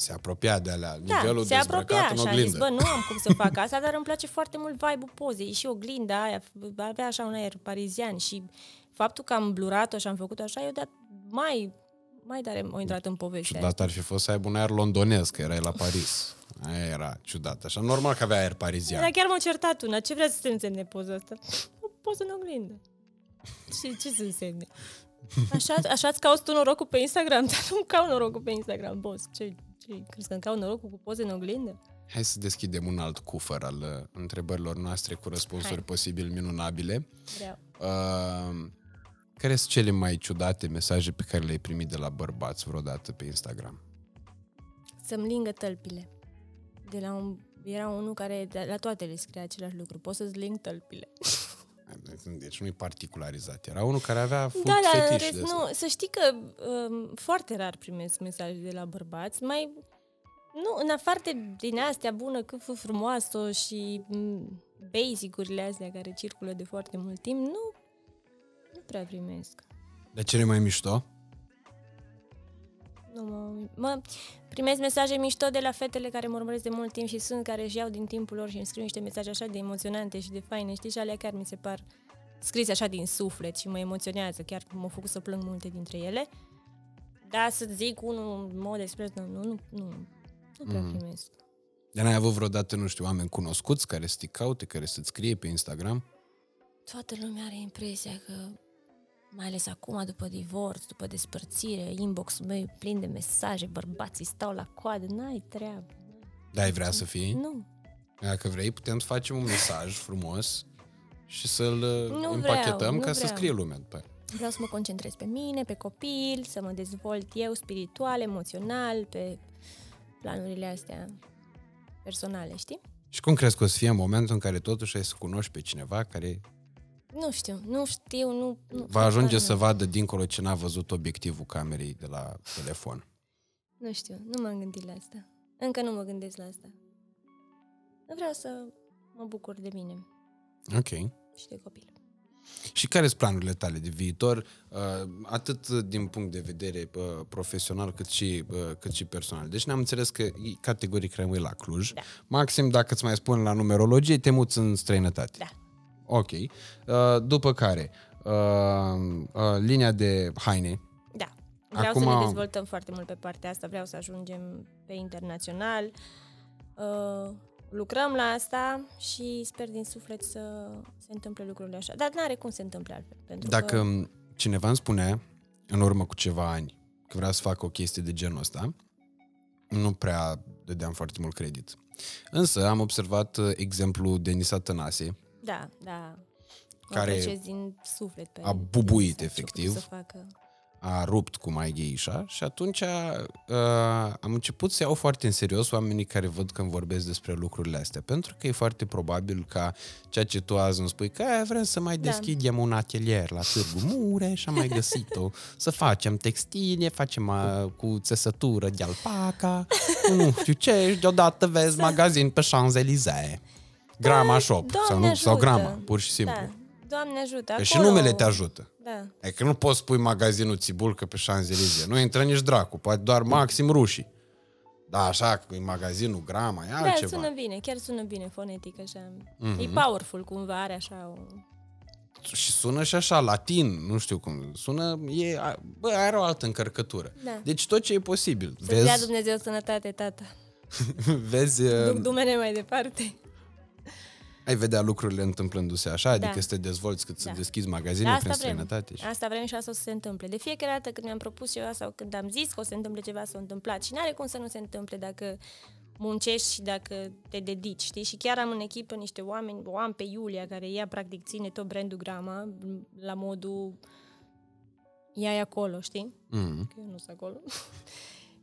Se apropia de alea, da, nivelul se apropia dezbrăcat în așa, am zis, oglindă. bă, nu am cum să fac asta, dar îmi place foarte mult vibe-ul pozei și oglinda aia, avea așa un aer parizian și faptul că am blurat-o și am făcut-o așa, eu dat mai, mai tare m-a intrat în povestea Ciudat ar fi fost să aibă un aer londonez, că erai la Paris. Aia era ciudat. Așa, normal că avea aer parizian. Dar chiar m-a certat una. Ce vrea să se însemne poza asta? O poză în oglindă. Ce, ce să însemne? Așa, așa îți cauți tu norocul pe Instagram, dar nu caut norocul pe Instagram, boss. Ce, ce crezi că îmi caut norocul cu poze în oglindă? Hai să deschidem un alt cufăr al uh, întrebărilor noastre cu răspunsuri Hai. posibil minunabile. Vreau. Uh, care sunt cele mai ciudate mesaje pe care le-ai primit de la bărbați vreodată pe Instagram? Să-mi lingă tălpile. De la un, era unul care de la toate le scria același lucru. Poți să-ți ling tălpile. Deci nu e particularizat. Era unul care avea food Da, dar fetish rest, de ăsta. nu, să știi că um, foarte rar primesc mesaje de la bărbați, mai nu, în afară de din astea bună, cât fă frumoasă și m, basic-urile astea care circulă de foarte mult timp, nu, nu prea primesc. Dar cele mai mișto? Nu mă, mă primesc mesaje mișto de la fetele care mă urmăresc de mult timp și sunt care își iau din timpul lor și îmi scriu niște mesaje așa de emoționante și de faine, știi, și alea chiar mi se par scrise așa din suflet și mă emoționează, chiar m-au făcut să plâng multe dintre ele. Dar să zic unul în mod expres, nu, nu, nu, nu, nu prea Mm. primesc. Dar n-ai avut vreodată, nu știu, oameni cunoscuți care să te caute, care să-ți scrie pe Instagram? Toată lumea are impresia că, mai ales acum, după divorț, după despărțire, inbox-ul meu e plin de mesaje, bărbații stau la coadă, n-ai treabă. Da, ai vrea să fii? Nu, Dacă vrei, putem să facem un mesaj frumos și să-l uh, Nu împachetăm vreau, nu ca să vreau. scrie lumea după aia. Vreau să mă concentrez pe mine, pe copil, să mă dezvolt eu spiritual, emoțional, pe planurile astea personale, știi? Și cum crezi că o să fie în momentul în care totuși ai să cunoști pe cineva care Nu știu, nu știu, nu... nu va ajunge habar să n-am. vadă dincolo ce n-a văzut obiectivul camerei de la telefon? Nu știu, nu m-am gândit la asta. Încă nu mă gândesc la asta. Vreau să mă bucur de mine Ok. și de copil. Și care sunt planurile tale de viitor, uh, atât din punct de vedere uh, profesional cât și, uh, cât și personal? Deci ne-am înțeles că categoric rămâi la Cluj. Da. Maxim, dacă îți mai spun la numerologie, te muți în străinătate. Da. Ok. Uh, după care, uh, uh, linia de haine. Da. Vreau Acum- să ne dezvoltăm foarte mult pe partea asta, vreau să ajungem pe internațional. Uh, lucrăm la asta și sper din suflet să se întâmple lucrurile așa. Dar nu are cum se întâmple altfel. Pentru Dacă că, cineva îmi spunea, în urmă cu ceva ani, că vrea să facă o chestie de genul ăsta, nu prea dădeam foarte mult credit. Însă am observat uh, exemplu Denisa Tănase, da, da. Mă care apreciez din suflet pe a bubuit, ce a început efectiv. Să facă. a rupt cu mai Geisha și atunci uh, am început să iau foarte în serios oamenii care văd când vorbesc despre lucrurile astea, pentru că e foarte probabil ca ceea ce tu azi îmi spui că "E, vrem să mai Da. deschidem un atelier la Târgu Mureș, am mai găsit-o, să facem textile, facem uh, cu țesătură de alpaca, cu nu știu ce, și deodată vezi magazin pe Champs-Élysées. Grama Shop, Doamne sau, nu, sau ajută. Grama, pur și simplu. Da. Doamne ajută. Că și acolo- numele te ajută. Da. E că nu poți spui magazinul Țibulcă pe Champs-Élysées. Nu intră nici dracu, poate doar maxim rușii. Da, așa, că e magazinul Grama, e Da, altceva. sună bine, chiar sună bine fonetic așa. Mhm. E powerful cumva, are așa o... Și sună și așa, latin, nu știu cum. Sună, e, a- bă, are o altă încărcătură. Da. Deci tot ce e posibil. Să-ți dea Vezi, Dumnezeu sănătate, tata. vezi, Duc uh, dumene mai departe. Ai vedea lucrurile întâmplându-se așa, adică Da. să te dezvolți cât să Da. deschizi Da, magazine prin asta vrem. străinătate. Și... Asta vrem și asta o să se întâmple. De fiecare dată când mi-am propus ceva sau când am zis că o să se întâmple ceva, s-a întâmplat. Și n-are cum să nu se întâmple dacă muncești și dacă te dedici, știi? Și chiar am în echipă niște oameni, o am pe Iulia, care ea practic ține tot brandul Grama, la modul ea e acolo, știi? Mm. că eu nu sunt acolo.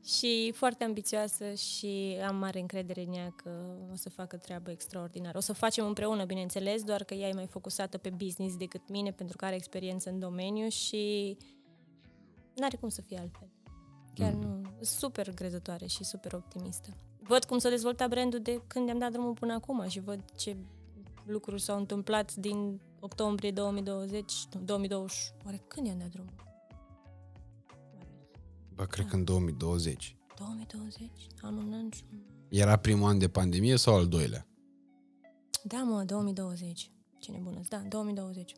și foarte ambițioasă și am mare încredere în ea că o să facă treabă extraordinară. O să facem împreună, bineînțeles, doar că ea e mai focusată pe business decât mine, pentru că are experiență în domeniu și n-are cum să fie altfel. Chiar Mm. nu. Sunt super grezătoare și super optimistă. Văd cum s-a dezvoltat brandul de când i-am dat drumul până acum și văd ce lucruri s-au întâmplat din octombrie 2020, nu, 2020. Oare când i-am dat drumul? Bă, cred că în 2020. 2020? Am un an și un... Era primul an de pandemie sau al doilea? Da, mă, 2020. Cine bună Da, 2020.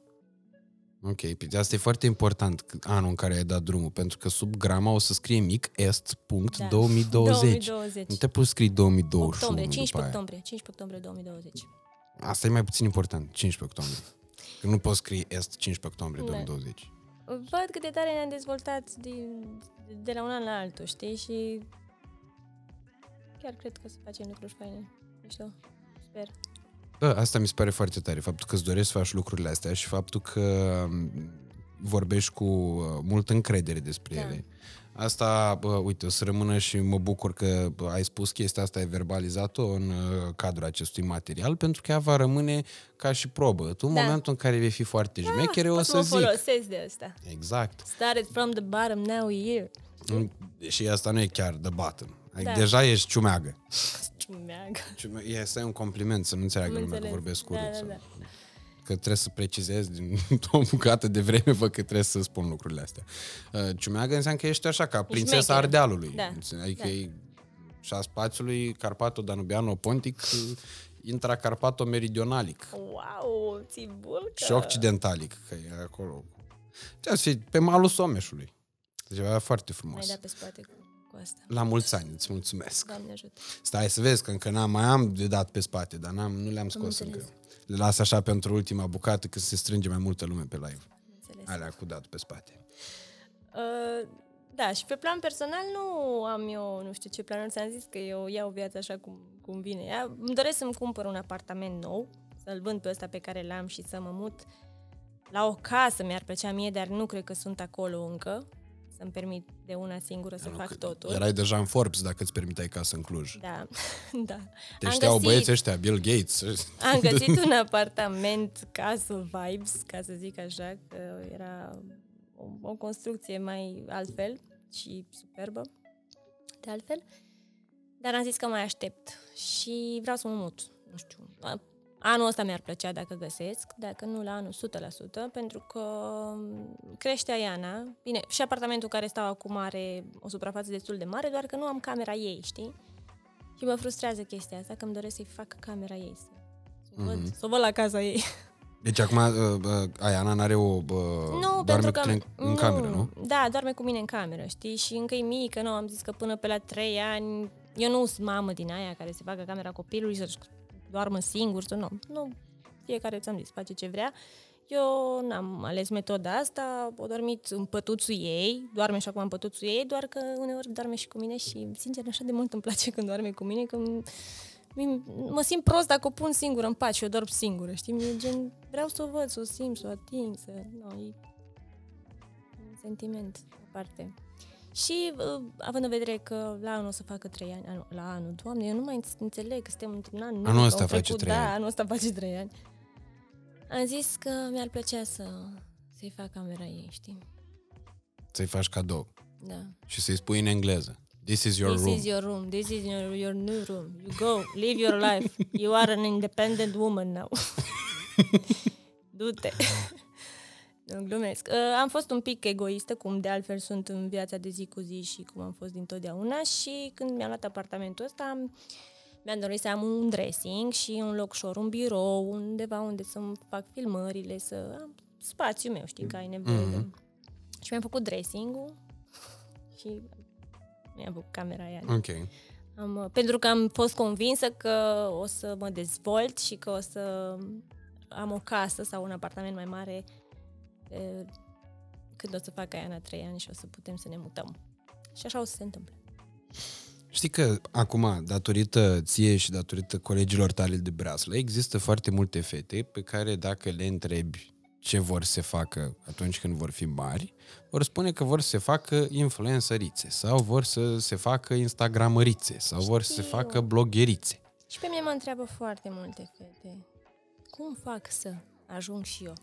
Ok, păi asta e foarte important c- anul în care ai dat drumul, pentru că sub grama o să scrie mic est punct Da. 2020. 2020. Nu te poți scrie 2021 Octombrie, după 15 aia. octombrie. 15 octombrie 2020. Asta e mai puțin important, 15 octombrie. Că nu poți scrie est 15 octombrie Da. 2020. Văd cât de tare ne-am dezvoltat din, de la un an la altul, știi? Și chiar cred că o să facem lucruri faine. Mișto. Sper. Bă, asta mi se pare foarte tare, faptul că îți dorești să faci lucrurile astea și faptul că m, vorbești cu uh, multă încredere despre Da. ele. Asta, bă, uite, o să rămână și mă bucur că bă, ai spus chestia asta, ai verbalizat-o în uh, cadrul acestui material, pentru că ea va rămâne ca și probă. Tu, în Da. momentul în care vei fi foarte șmechere, o Pot să mă zic. folosesc de asta. Exact. Started from the bottom, now we're here. Și asta nu e chiar the bottom. Adică Da. deja ești ciumeagă. Ciumeagă. Ciume- E să ai un compliment, să nu înțeleagă Am lumea că înțeles. vorbesc Da, urât. da, sau- da. Că trebuie să precizez din o bucată de vreme, vă că trebuie să spun lucrurile astea. Uh, Ciumeagă înseamnă că ești așa, ca prințesa șmecheră. Ardealului. Da. Adică Da. e și a spațiului Carpato Danubiano Pontic, uh, intra Carpato Meridionalic Wow, țibulcă! și Occidentalic, că e acolo. Deci, și pe malul Someșului. Ceva foarte Mai frumos. da pe spate cu, cu asta. La mulți ani, îți mulțumesc. Doamne ajută. Stai să vezi că încă n-am, mai am de dat pe spate, dar n-am, nu le-am scos înțeles. încă. Le las așa pentru ultima bucată, că se strânge mai multă lume pe live. Am înțeles. Alea cu dat pe spate. Uh, da, și pe plan personal nu am eu, nu știu ce planuri, ți-am zis că eu iau viața așa cum, cum vine. Ea, îmi doresc să-mi cumpăr un apartament nou, să-l vând pe ăsta pe care l-am și să mă mut la o casă, mi-ar plăcea mie, dar nu cred că sunt acolo încă, să-mi permit de una singură să fac totul. Erai deja în Forbes dacă îți permiteai casă în Cluj. Da, da. Te Am știau găsit- băieții ăștia, Bill Gates. Am găsit un apartament, casă vibes, ca să zic așa, că era o, o construcție mai altfel și superbă, de altfel. Dar am zis că mai aștept și vreau să mă mut. Nu știu, a- Anul ăsta mi-ar plăcea dacă găsesc, dacă nu la anul 100%, pentru că crește Aiana. Bine, și apartamentul care stau acum are o suprafață destul de mare, doar că nu am camera ei, știi? Și mă frustrează chestia asta, că îmi doresc să-i fac camera ei, să, să, văd, Mhm. să o văd la casa ei. Deci acum uh, uh, Aiana n-are o... Uh, Nu, doarme pentru că... cu tine în, în cameră, nu? Da, doarme cu mine în cameră, știi? Și încă e mică, nu, am zis că până pe la 3 ani... Eu nu sunt mamă din aia care se bagă camera copilului să-și doarmă singur, să nu. Nu, fiecare, ți-am zis, face ce vrea. Eu n-am ales metoda asta, o dormit în pătuțul ei, doarme și acum în pătuțul ei, doar că uneori doarme și cu mine și, sincer, așa de mult îmi place când doarme cu mine, că m- mi- mă simt prost dacă o pun singură în pat și o dorm singură, știi? Mi-e gen, vreau să o văd, să o simt, să o ating, să... No, e un sentiment aparte. Și uh, având în vedere că la anul o să facă trei ani, anul, la anul, doamne, eu nu mai înț- înțeleg că suntem într-un an nou, Anul că ăsta au face trecut- trei da, ani. anul ăsta face trei ani. Am zis că mi-ar plăcea să, să-i fac camera ei, știi? Să-i faci cadou. Da. Și să-i spui în engleză. This is your This room. is your room. This is your, your new room. You go, live your life. You are an independent woman now. Du-te. Nu, glumesc. Uh, am fost un pic egoistă, cum de altfel sunt în viața de zi cu zi și cum am fost dintotdeauna și când mi-am luat apartamentul ăsta am- mi-am dorit să am un dressing și un loc ușor, un birou, undeva unde să-mi fac filmările, să am spațiul meu, știi, că ai nevoie de... Și mi-am făcut dressing-ul și mi-am făcut camera aia. Ok. Am, uh, pentru că am fost convinsă că o să mă dezvolt și că o să am o casă sau un apartament mai mare e, când o să fac aia în 3 ani și o să putem să ne mutăm. Și așa o să se întâmple. Știi că acum, datorită ție și datorită colegilor tale de breaslă, există foarte multe fete pe care dacă le întrebi ce vor să facă atunci când vor fi mari, vor spune că vor să se facă influencerițe sau vor să se facă instagramărițe sau vor să se Știu. facă blogherițe. Și pe mine mă întreabă foarte multe fete. Cum fac să ajung și eu?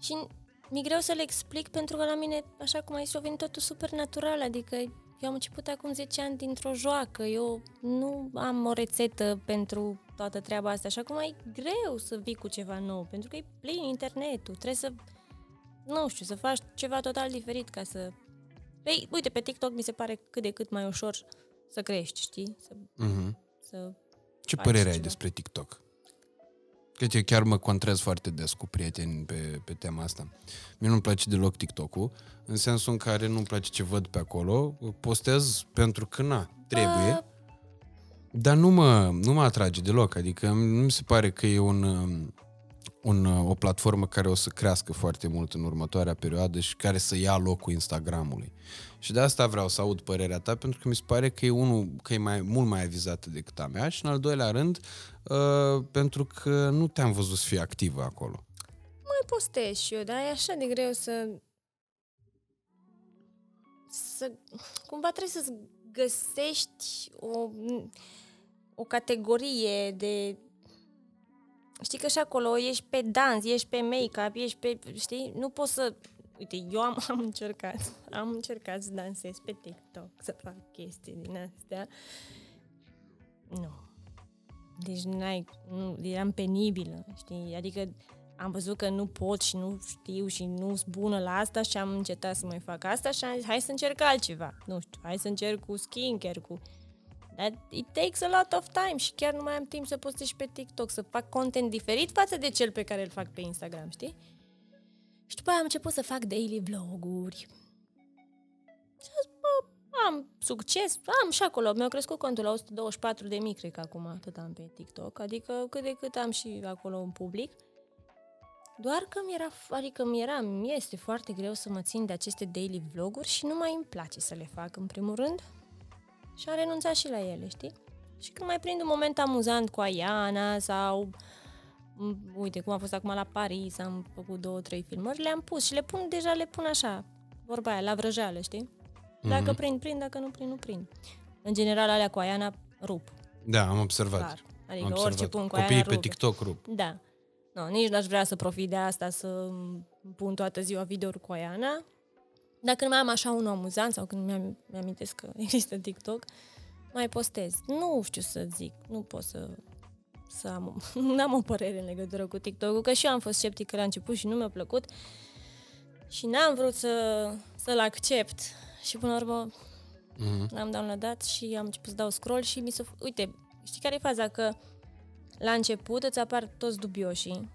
Și mi-e greu să le explic pentru că la mine, așa cum ai zis, a venit totul super natural, adică eu am început acum 10 ani dintr-o joacă, eu nu am o rețetă pentru toată treaba asta, așa cum e greu să vii cu ceva nou, pentru că e plin internetul, trebuie să, nu știu, să faci ceva total diferit ca să... Păi, uite, pe TikTok mi se pare cât de cât mai ușor să crești, știi? Să, Mhm. să Ce Faci părere ai ceva. despre TikTok? Că eu chiar mă contrez foarte des cu prieteni pe, pe tema asta. Mie nu-mi place deloc TikTok-ul, în sensul în care nu-mi place ce văd pe acolo. Postez pentru că, na, trebuie. A, Dar nu mă, nu mă atrage deloc, adică nu mi se pare că e un, um, un, uh, o platformă care o să crească foarte mult în următoarea perioadă și care să ia locul Instagramului. Și de asta vreau să aud părerea ta, pentru că mi se pare că e unul că e mai, mult mai avizată decât a mea și în al doilea rând, uh, pentru că nu te-am văzut să fii activă acolo. mai postez și eu, dar e așa de greu să... să... Cumva trebuie să găsești o, o categorie de... Știi că și acolo ești pe dans, ești pe make-up, ești pe... Știi? Nu poți să... Uite, eu am, am încercat, am încercat să dansez pe TikTok, să fac chestii din astea. Nu. Deci n-ai, nu, eram penibilă, știi? Adică am văzut că nu pot și nu știu și nu sunt bună la asta și am încetat să mai fac asta și am zis, hai să încerc altceva. Nu știu, hai să încerc cu skincare, cu... Dar it takes a lot of time și chiar nu mai am timp să postez și pe TikTok, să fac content diferit față de cel pe care îl fac pe Instagram, știi? Și după aia am început să fac daily vloguri. Și am zis, bă, am succes, am și acolo, mi-au crescut contul la 124 de mii, cred că acum atât am pe TikTok, adică cât de cât am și acolo în public. Doar că mi era, adică mi era, mi este foarte greu să mă țin de aceste daily vloguri și nu mai îmi place să le fac în primul rând. Și am renunțat și la ele, știi? Și când mai prind un moment amuzant cu Aiana sau m, uite cum a fost acum la Paris, am făcut două, trei filmări, le-am pus și le pun, deja le pun așa, vorba aia, la vrăjeală, știi? Dacă Mhm. prind, prind, dacă nu prind, nu prind. În general, alea cu Aiana rup, Da, am observat. clar. Adică am orice observat. pun cu Copiii Aiana pe rupe. TikTok rup. Da. No, nici n-aș vrea să profit de asta să îmi pun toată ziua videouri cu Aiana. Dacă nu mai am așa unul amuzant sau când mi-am, mi-amintesc că există TikTok, mai postez. Nu știu să zic, nu pot să... să am, n-am o părere în legătură cu TikTok-ul, că și eu am fost sceptică la început și nu mi-a plăcut și n-am vrut să, să-l accept și până la urmă Mhm. l-am downloadat și am început să dau scroll și mi se... Uite, știi care e faza? Că la început îți apar toți dubioșii,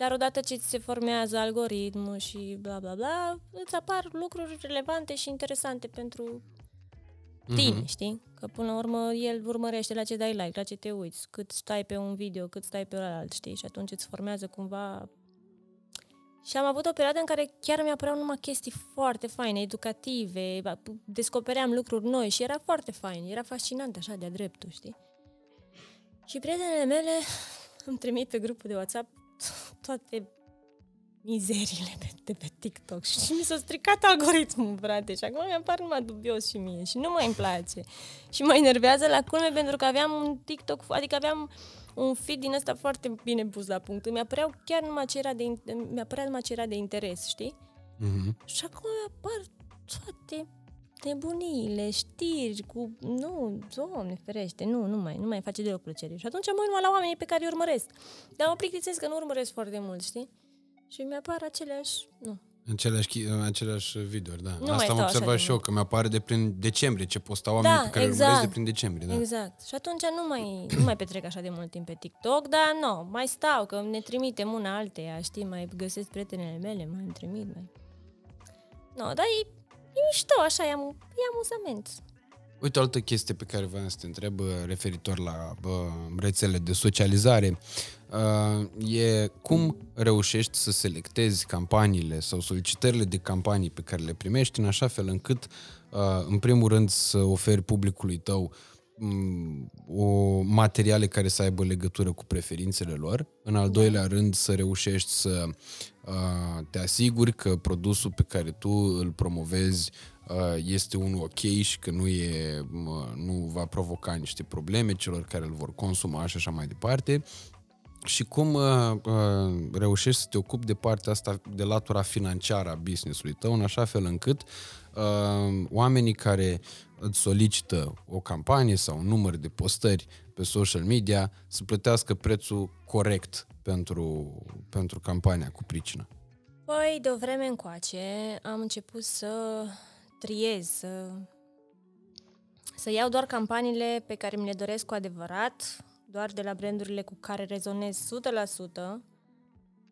dar odată ce ți se formează algoritmul și bla bla bla, îți apar lucruri relevante și interesante pentru tine, Mhm. știi? Că până la urmă el urmărește la ce dai like, la ce te uiți, cât stai pe un video, cât stai pe alt, știi? Și atunci îți formează cumva... Și am avut o perioadă în care chiar mi-apăreau numai chestii foarte faine, educative, ba- descopeream lucruri noi și era foarte fain, era fascinant așa de-a dreptul, știi? Și prietenele mele îmi trimit pe grupul de WhatsApp toate mizeriile de, de pe TikTok și mi s-a stricat algoritmul, frate, și acum mi-apar numai dubios și mie și nu mai îmi place. Și mă enervează la culme pentru că aveam un TikTok, adică aveam un feed din ăsta foarte bine pus la punct. Mi apăreau chiar numai ce era de, in- mi-apărea numai ce era de interes, știi? Mhm. Și acum apar toate nebuniile, știri cu... Nu, doamne ferește, nu, nu mai, nu mai face deloc plăcere. Și atunci mă uit numai la oamenii pe care îi urmăresc. Dar mă plictisesc că nu urmăresc foarte mult, știi? Și mi-apar aceleași... Nu. Aceleași, chi- aceleași videouri, da. Nu mai Asta am stau așa observat de și eu, mult. că mi-apare de prin decembrie, ce postau oamenii Da, pe care exact. îl urmăresc de prin decembrie, da. Exact. Și atunci nu mai, nu mai petrec așa de mult timp pe TikTok, dar nu, mai stau, că ne trimitem una alteia, știi, mai găsesc prietenele mele, mai îmi trimit, mai... Nu, dar e, e mișto, așa, e, am, e amuzament. Uite, o altă chestie pe care vreau să te întreb uh, referitor la uh, rețele de socializare uh, e cum reușești să selectezi campaniile sau solicitările de campanii pe care le primești în așa fel încât, uh, în primul rând, să oferi publicului tău m, o materiale care să aibă legătură cu preferințele lor, în al doilea rând să reușești să uh, te asiguri că produsul pe care tu îl promovezi uh, este unul ok și că nu, e, mă, nu va provoca niște probleme celor care îl vor consuma și așa mai departe. Și cum uh, uh, reușești să te ocupi de partea asta, de latura financiară a business-ului tău, în așa fel încât uh, oamenii care îți solicită o campanie sau un număr de postări pe social media să plătească prețul corect pentru, pentru campania cu pricină. Păi, de o vreme încoace am început să triez, să, să iau doar campaniile pe care mi le doresc cu adevărat, doar de la brandurile cu care rezonez 100%.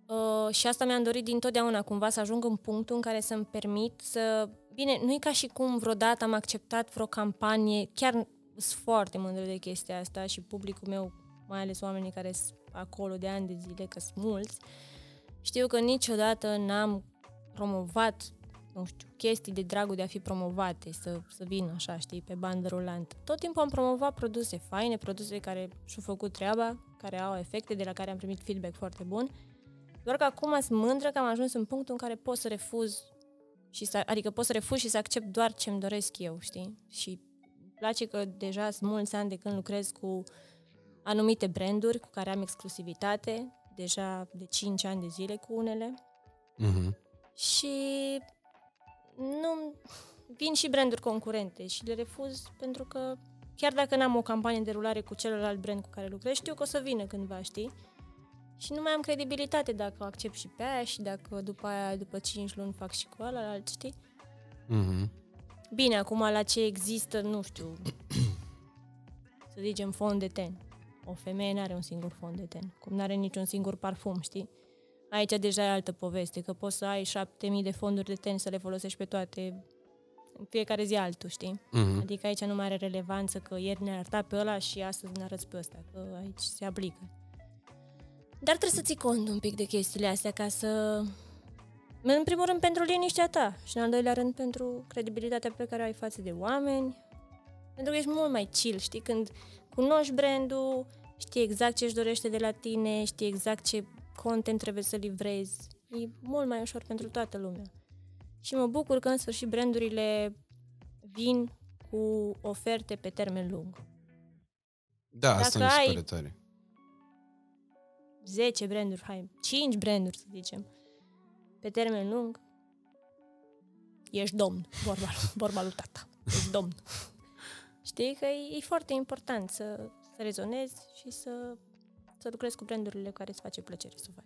Uh, și asta mi-am dorit din totdeauna cumva să ajung în punctul în care să-mi permit să... Bine, nu e ca și cum vreodată am acceptat vreo campanie, chiar sunt foarte mândră de chestia asta și publicul meu, mai ales oamenii care sunt acolo de ani de zile, că sunt mulți, știu că niciodată n-am promovat, nu știu, chestii de dragul de a fi promovate, să, să vină așa, știi, pe bandă rulantă. Tot timpul am promovat produse faine, produse care și-au făcut treaba, care au efecte, de la care am primit feedback foarte bun. Doar că acum sunt mândră că am ajuns în punctul în care pot să refuz și să, adică pot să refuz și să accept doar ce îmi doresc eu, știi? Și îmi place că deja sunt mulți ani de când lucrez cu anumite branduri cu care am exclusivitate, deja de 5 ani de zile cu unele Uh-huh. și nu vin și branduri concurente și le refuz pentru că chiar dacă n-am o campanie de rulare cu celălalt brand cu care lucrez, știu că o să vină cândva, știi? Și nu mai am credibilitate dacă o accept și pe aia și dacă după aia, după 5 luni, fac și cu ăla, știi? Uh-huh. Bine, acum la ce există, nu știu, să zicem fond de ten. O femeie nu are un singur fond de ten, cum nu are niciun singur parfum, știi? Aici deja e altă poveste, că poți să ai șapte mii de fonduri de ten să le folosești pe toate, în fiecare zi altul, știi? Uh-huh. Adică aici nu mai are relevanță că ieri ne arăta pe ăla și astăzi ne arăți pe ăsta, că aici se aplică. Dar trebuie să ții cont un pic de chestiile astea ca să... În primul rând pentru liniștea ta și în al doilea rând pentru credibilitatea pe care o ai față de oameni. Pentru că ești mult mai chill, știi? Când cunoști brandul, știi exact ce își dorește de la tine, știi exact ce content trebuie să livrezi. E mult mai ușor pentru toată lumea. Și mă bucur că în sfârșit brandurile vin cu oferte pe termen lung. Da, asta Dacă mi se ai- pare tare. 10 branduri, hai, 5 branduri să zicem, pe termen lung, ești domn, vorba, vorba lui tata, ești domn. Știi că e, e foarte important să, să rezonezi și să să lucrezi cu brandurile care îți face plăcere să o faci.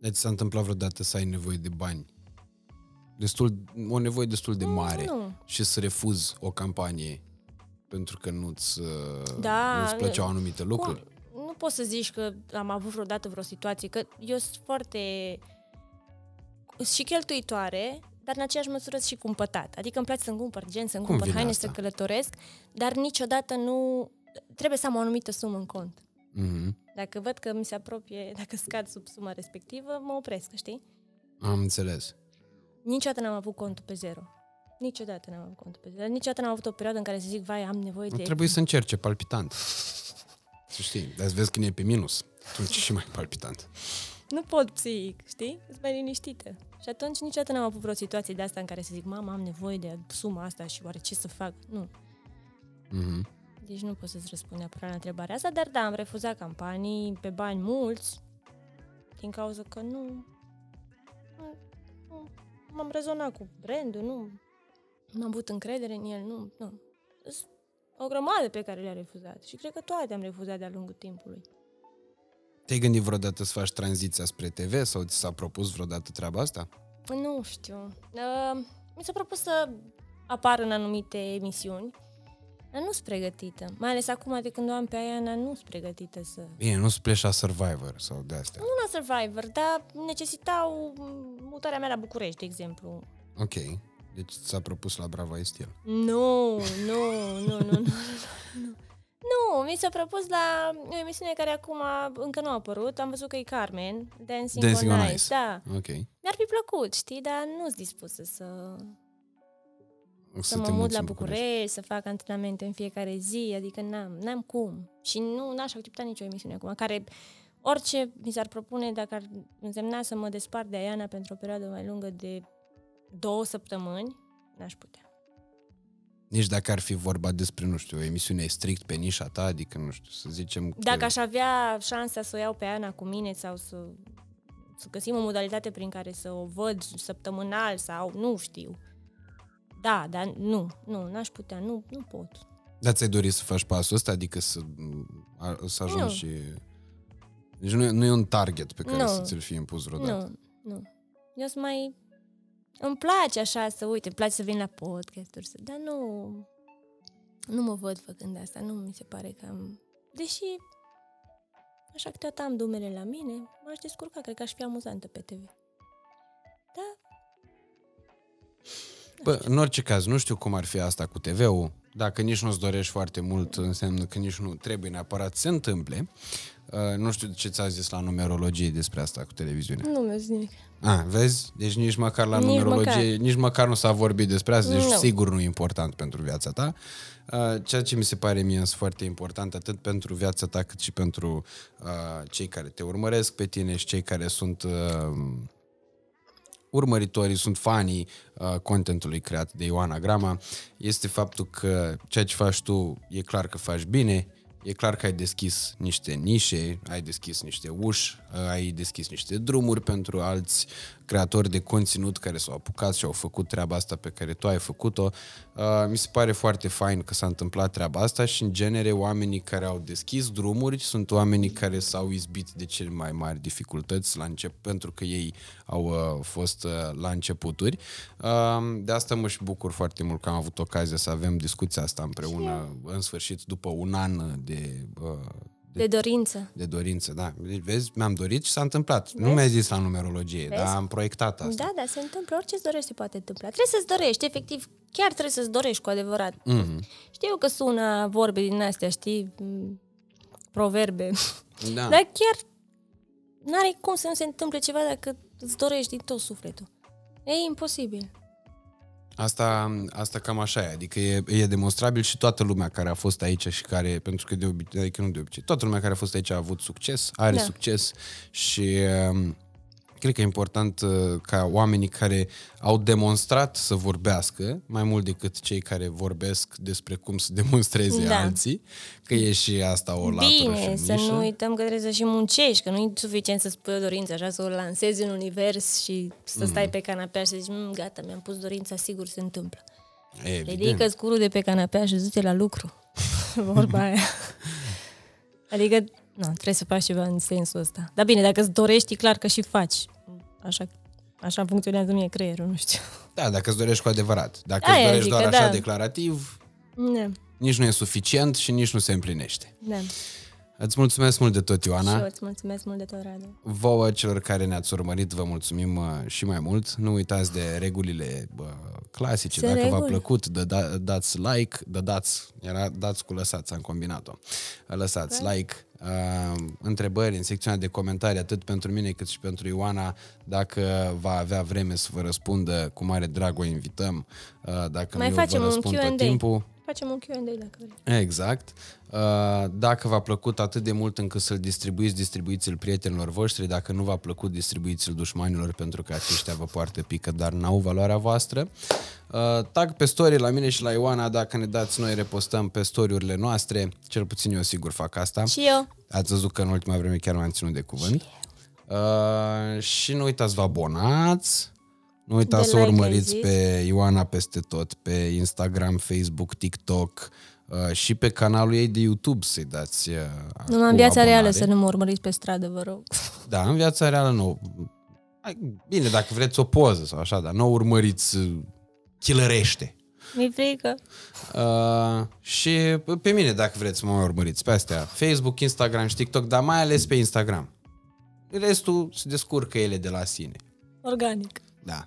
Deci s-a întâmplat vreodată să ai nevoie de bani? Destul, o nevoie destul de mare Nu. și să refuzi o campanie pentru că nu-ți, uh, Da, nu-ți plăceau anumite lucruri? Cum? Nu poți să zici că am avut vreodată vreo situație, că eu sunt foarte sunt și cheltuitoare, dar în aceeași măsură sunt și cumpătat. Adică îmi place să-mi cumpăr gen, să-mi Cum cumpăr vine haine, asta? să călătoresc, dar niciodată nu... Trebuie să am o anumită sumă în cont. Mhm. Dacă văd că mi se apropie, dacă scad sub suma respectivă, mă opresc, știi? Am înțeles. Niciodată n-am avut contul pe zero. Niciodată n-am avut contul pe zero. Niciodată n-am avut o perioadă în care să zic, vai, am nevoie de... Trebuie să încerce palpitant. Să știi, dar vezi când e pe minus. Atunci e și mai palpitant. Nu pot psihic, știi? Sunt mai liniștită. Și atunci niciodată n-am avut vreo situație de asta în care să zic, mama, am nevoie de suma asta și oare ce să fac? Nu. Mhm. Deci nu pot să-ți răspund neapărat la întrebarea asta, dar da, am refuzat campanii pe bani mulți din cauza că nu, nu, nu m-am rezonat cu brandul, nu nu am avut încredere în el, nu, nu. Sunt o grămadă pe care le-a refuzat și cred că toate am refuzat de-a lungul timpului. Te-ai gândit vreodată să faci tranziția spre TV sau ți s-a propus vreodată treaba asta? Nu știu. Uh, mi s-a propus să apar în anumite emisiuni, dar nu sunt pregătită. Mai ales acum de când o am pe Aiana, nu sunt pregătită să... Bine, nu Splash Survivor sau de astea. Nu la Survivor, dar necesitau m, mutarea mea la București, de exemplu. Ok. Deci ți-a propus la Brava Estil. Nu, nu, nu, nu, nu, nu. Nu, mi s-a propus la o emisiune care acum încă nu a apărut. Am văzut că e Carmen, Dancing, Dancing on, on Ice. Ice. Da. Ok. Mi-ar fi plăcut, știi, dar nu sunt dispusă să, Să, să mă te mut muți la în București, să fac antrenamente în fiecare zi, adică n-am, n-am cum. Și nu n-aș accepta nicio emisiune acum, care orice mi s-ar propune, dacă ar însemna să mă despart de Aiana pentru o perioadă mai lungă de două săptămâni, n-aș putea. Nici dacă ar fi vorba despre, nu știu, o emisiune strict pe nișa ta, adică, nu știu, să zicem că... Dacă aș avea șansa să o iau pe Ana cu mine sau să, să găsim o modalitate prin care să o văd săptămânal sau nu știu. Da, dar nu, nu, n-aș putea, nu, nu pot. Dar ți-ai dorit să faci pasul ăsta, adică să, a- să ajungi Nu. și... Deci nu e, nu e un target pe care Nu. să ți-l fi impus vreodată. Nu, nu. Eu sunt mai... Îmi place așa să, uite, îmi place să vin la podcasturi, să... dar nu... Nu mă văd făcând asta, nu mi se pare că am... Deși, așa câteodată am dumele la mine, m-aș descurca, cred că aș fi amuzantă pe TV. Da, Bă, în orice caz, nu știu cum ar fi asta cu TV-ul. Dacă nici nu-ți dorești foarte mult, înseamnă că nici nu trebuie neapărat să se întâmple. Uh, nu știu ce ți-a zis la numerologie despre asta cu televiziunea. nu mi-a zis nimic. Ah, vezi? Deci nici măcar la Nici numerologie, măcar. nici măcar nu s-a vorbit despre asta, deci Nu. sigur nu e important pentru viața ta. Uh, Ceea ce mi se pare mie însă foarte important, atât pentru viața ta, cât și pentru uh, cei care te urmăresc pe tine și cei care sunt uh, urmăritorii, sunt fanii uh, contentului creat de Ioana Grama, este faptul că ceea ce faci tu e clar că faci bine, e clar că ai deschis niște nișe, ai deschis niște uși, uh, ai deschis niște drumuri pentru alți creatori de conținut care s-au apucat și au făcut treaba asta pe care tu ai făcut-o. Uh, mi se pare foarte fain că s-a întâmplat treaba asta și în genere oamenii care au deschis drumuri sunt oamenii care s-au izbit de cele mai mari dificultăți la încep, pentru că ei au uh, fost uh, la începuturi. Uh, de asta mă și bucur foarte mult că am avut ocazia să avem discuția asta împreună în sfârșit după un an de uh, De dorință. de dorință, da. Deci, vezi, mi-am dorit și s-a întâmplat. Nu mi-ai zis la numerologie, Vezi? dar am proiectat asta. Da, da, se întâmplă. Orice îți dorești se poate întâmpla. Trebuie să-ți dorești, efectiv. Chiar trebuie să-ți dorești cu adevărat. Mhm. Știu că sună vorbe din astea, știi? m, Proverbe. Da. Dar chiar n-are cum să nu se întâmple ceva dacă îți dorești din tot sufletul. E imposibil. Asta, asta cam așa e, adică e, e demonstrabil și toată lumea care a fost aici și care, pentru că de obicei, adică nu de obicei, toată lumea care a fost aici a avut succes, are Da. succes și um, cred că e important uh, ca oamenii care au demonstrat să vorbească, mai mult decât cei care vorbesc despre cum să demonstreze Da. alții, că e și asta o latură Bine, și să nișă. nu uităm că trebuie să și muncești, că nu e suficient să spui o dorință așa, să o lansezi în univers și să Mm. stai pe canapea și să zici, "Mm, gata, mi-am pus dorința, sigur se întâmplă. E, evident. Ridică scurul de pe canapea și du-te la lucru. Vorba aia. Adică Na, trebuie să faci ceva în sensul ăsta. Dar bine, dacă îți dorești, e clar că și faci. Așa, așa funcționează mie creierul, nu știu. Da, dacă îți dorești cu adevărat. Dacă Aia îți dorești zic doar că așa da. declarativ, Da, nici nu e suficient și nici nu se împlinește. da. Îți mulțumesc mult de tot, Și eu Ioana. îți mulțumesc mult de tot, Radu. Vouă, celor care ne-ați urmărit, vă mulțumim uh, și mai mult. Nu uitați de regulile bă, clasice. Sunt Dacă v-a reguli. plăcut, dă, da, dați like, dă dați, era dați cu lăsați, am combinat-o. Lăsați like, uh, întrebări în secțiunea de comentarii, atât pentru mine cât și pentru Ioana. Dacă va avea vreme să vă răspundă, cu mare drag o invităm. Uh, dacă Mai nu, eu facem vă un răspund tot Q&A. timpul. Facem un Q&A dacă vrei. Exact. Uh, Dacă v-a plăcut atât de mult încât să-l distribuiți, distribuiți-l prietenilor voștri. Dacă nu v-a plăcut, distribuiți-l dușmanilor pentru că aceștia vă poartă pică, dar n-au valoarea voastră. Uh, Tag pe story la mine și la Ioana, dacă ne dați noi repostăm pe story-urile noastre. Cel puțin eu sigur fac asta. Și eu. Ați văzut că în ultima vreme chiar m-am ținut de cuvânt. Uh, și nu uitați să vă abonați. Nu uitați De să o like, ai urmăriți zis. pe Ioana peste tot, pe Instagram, Facebook, TikTok uh, și pe canalul ei de YouTube să-i dați uh, Numai în cu viața abonare. reală să nu mă urmăriți pe stradă, vă rog. Da, în viața reală nu. Hai, Bine, dacă vreți o poză sau așa, dar nu o urmăriți uh, chilărește. Mi-e frică. Uh, și pe mine, dacă vreți să mă urmăriți pe astea, Facebook, Instagram și TikTok, dar mai ales pe Instagram. Restul se descurcă ele de la sine. Organic. Da.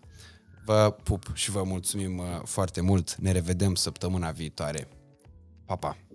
Vă pup și vă mulțumim uh, foarte mult. Ne revedem săptămâna viitoare. Papa.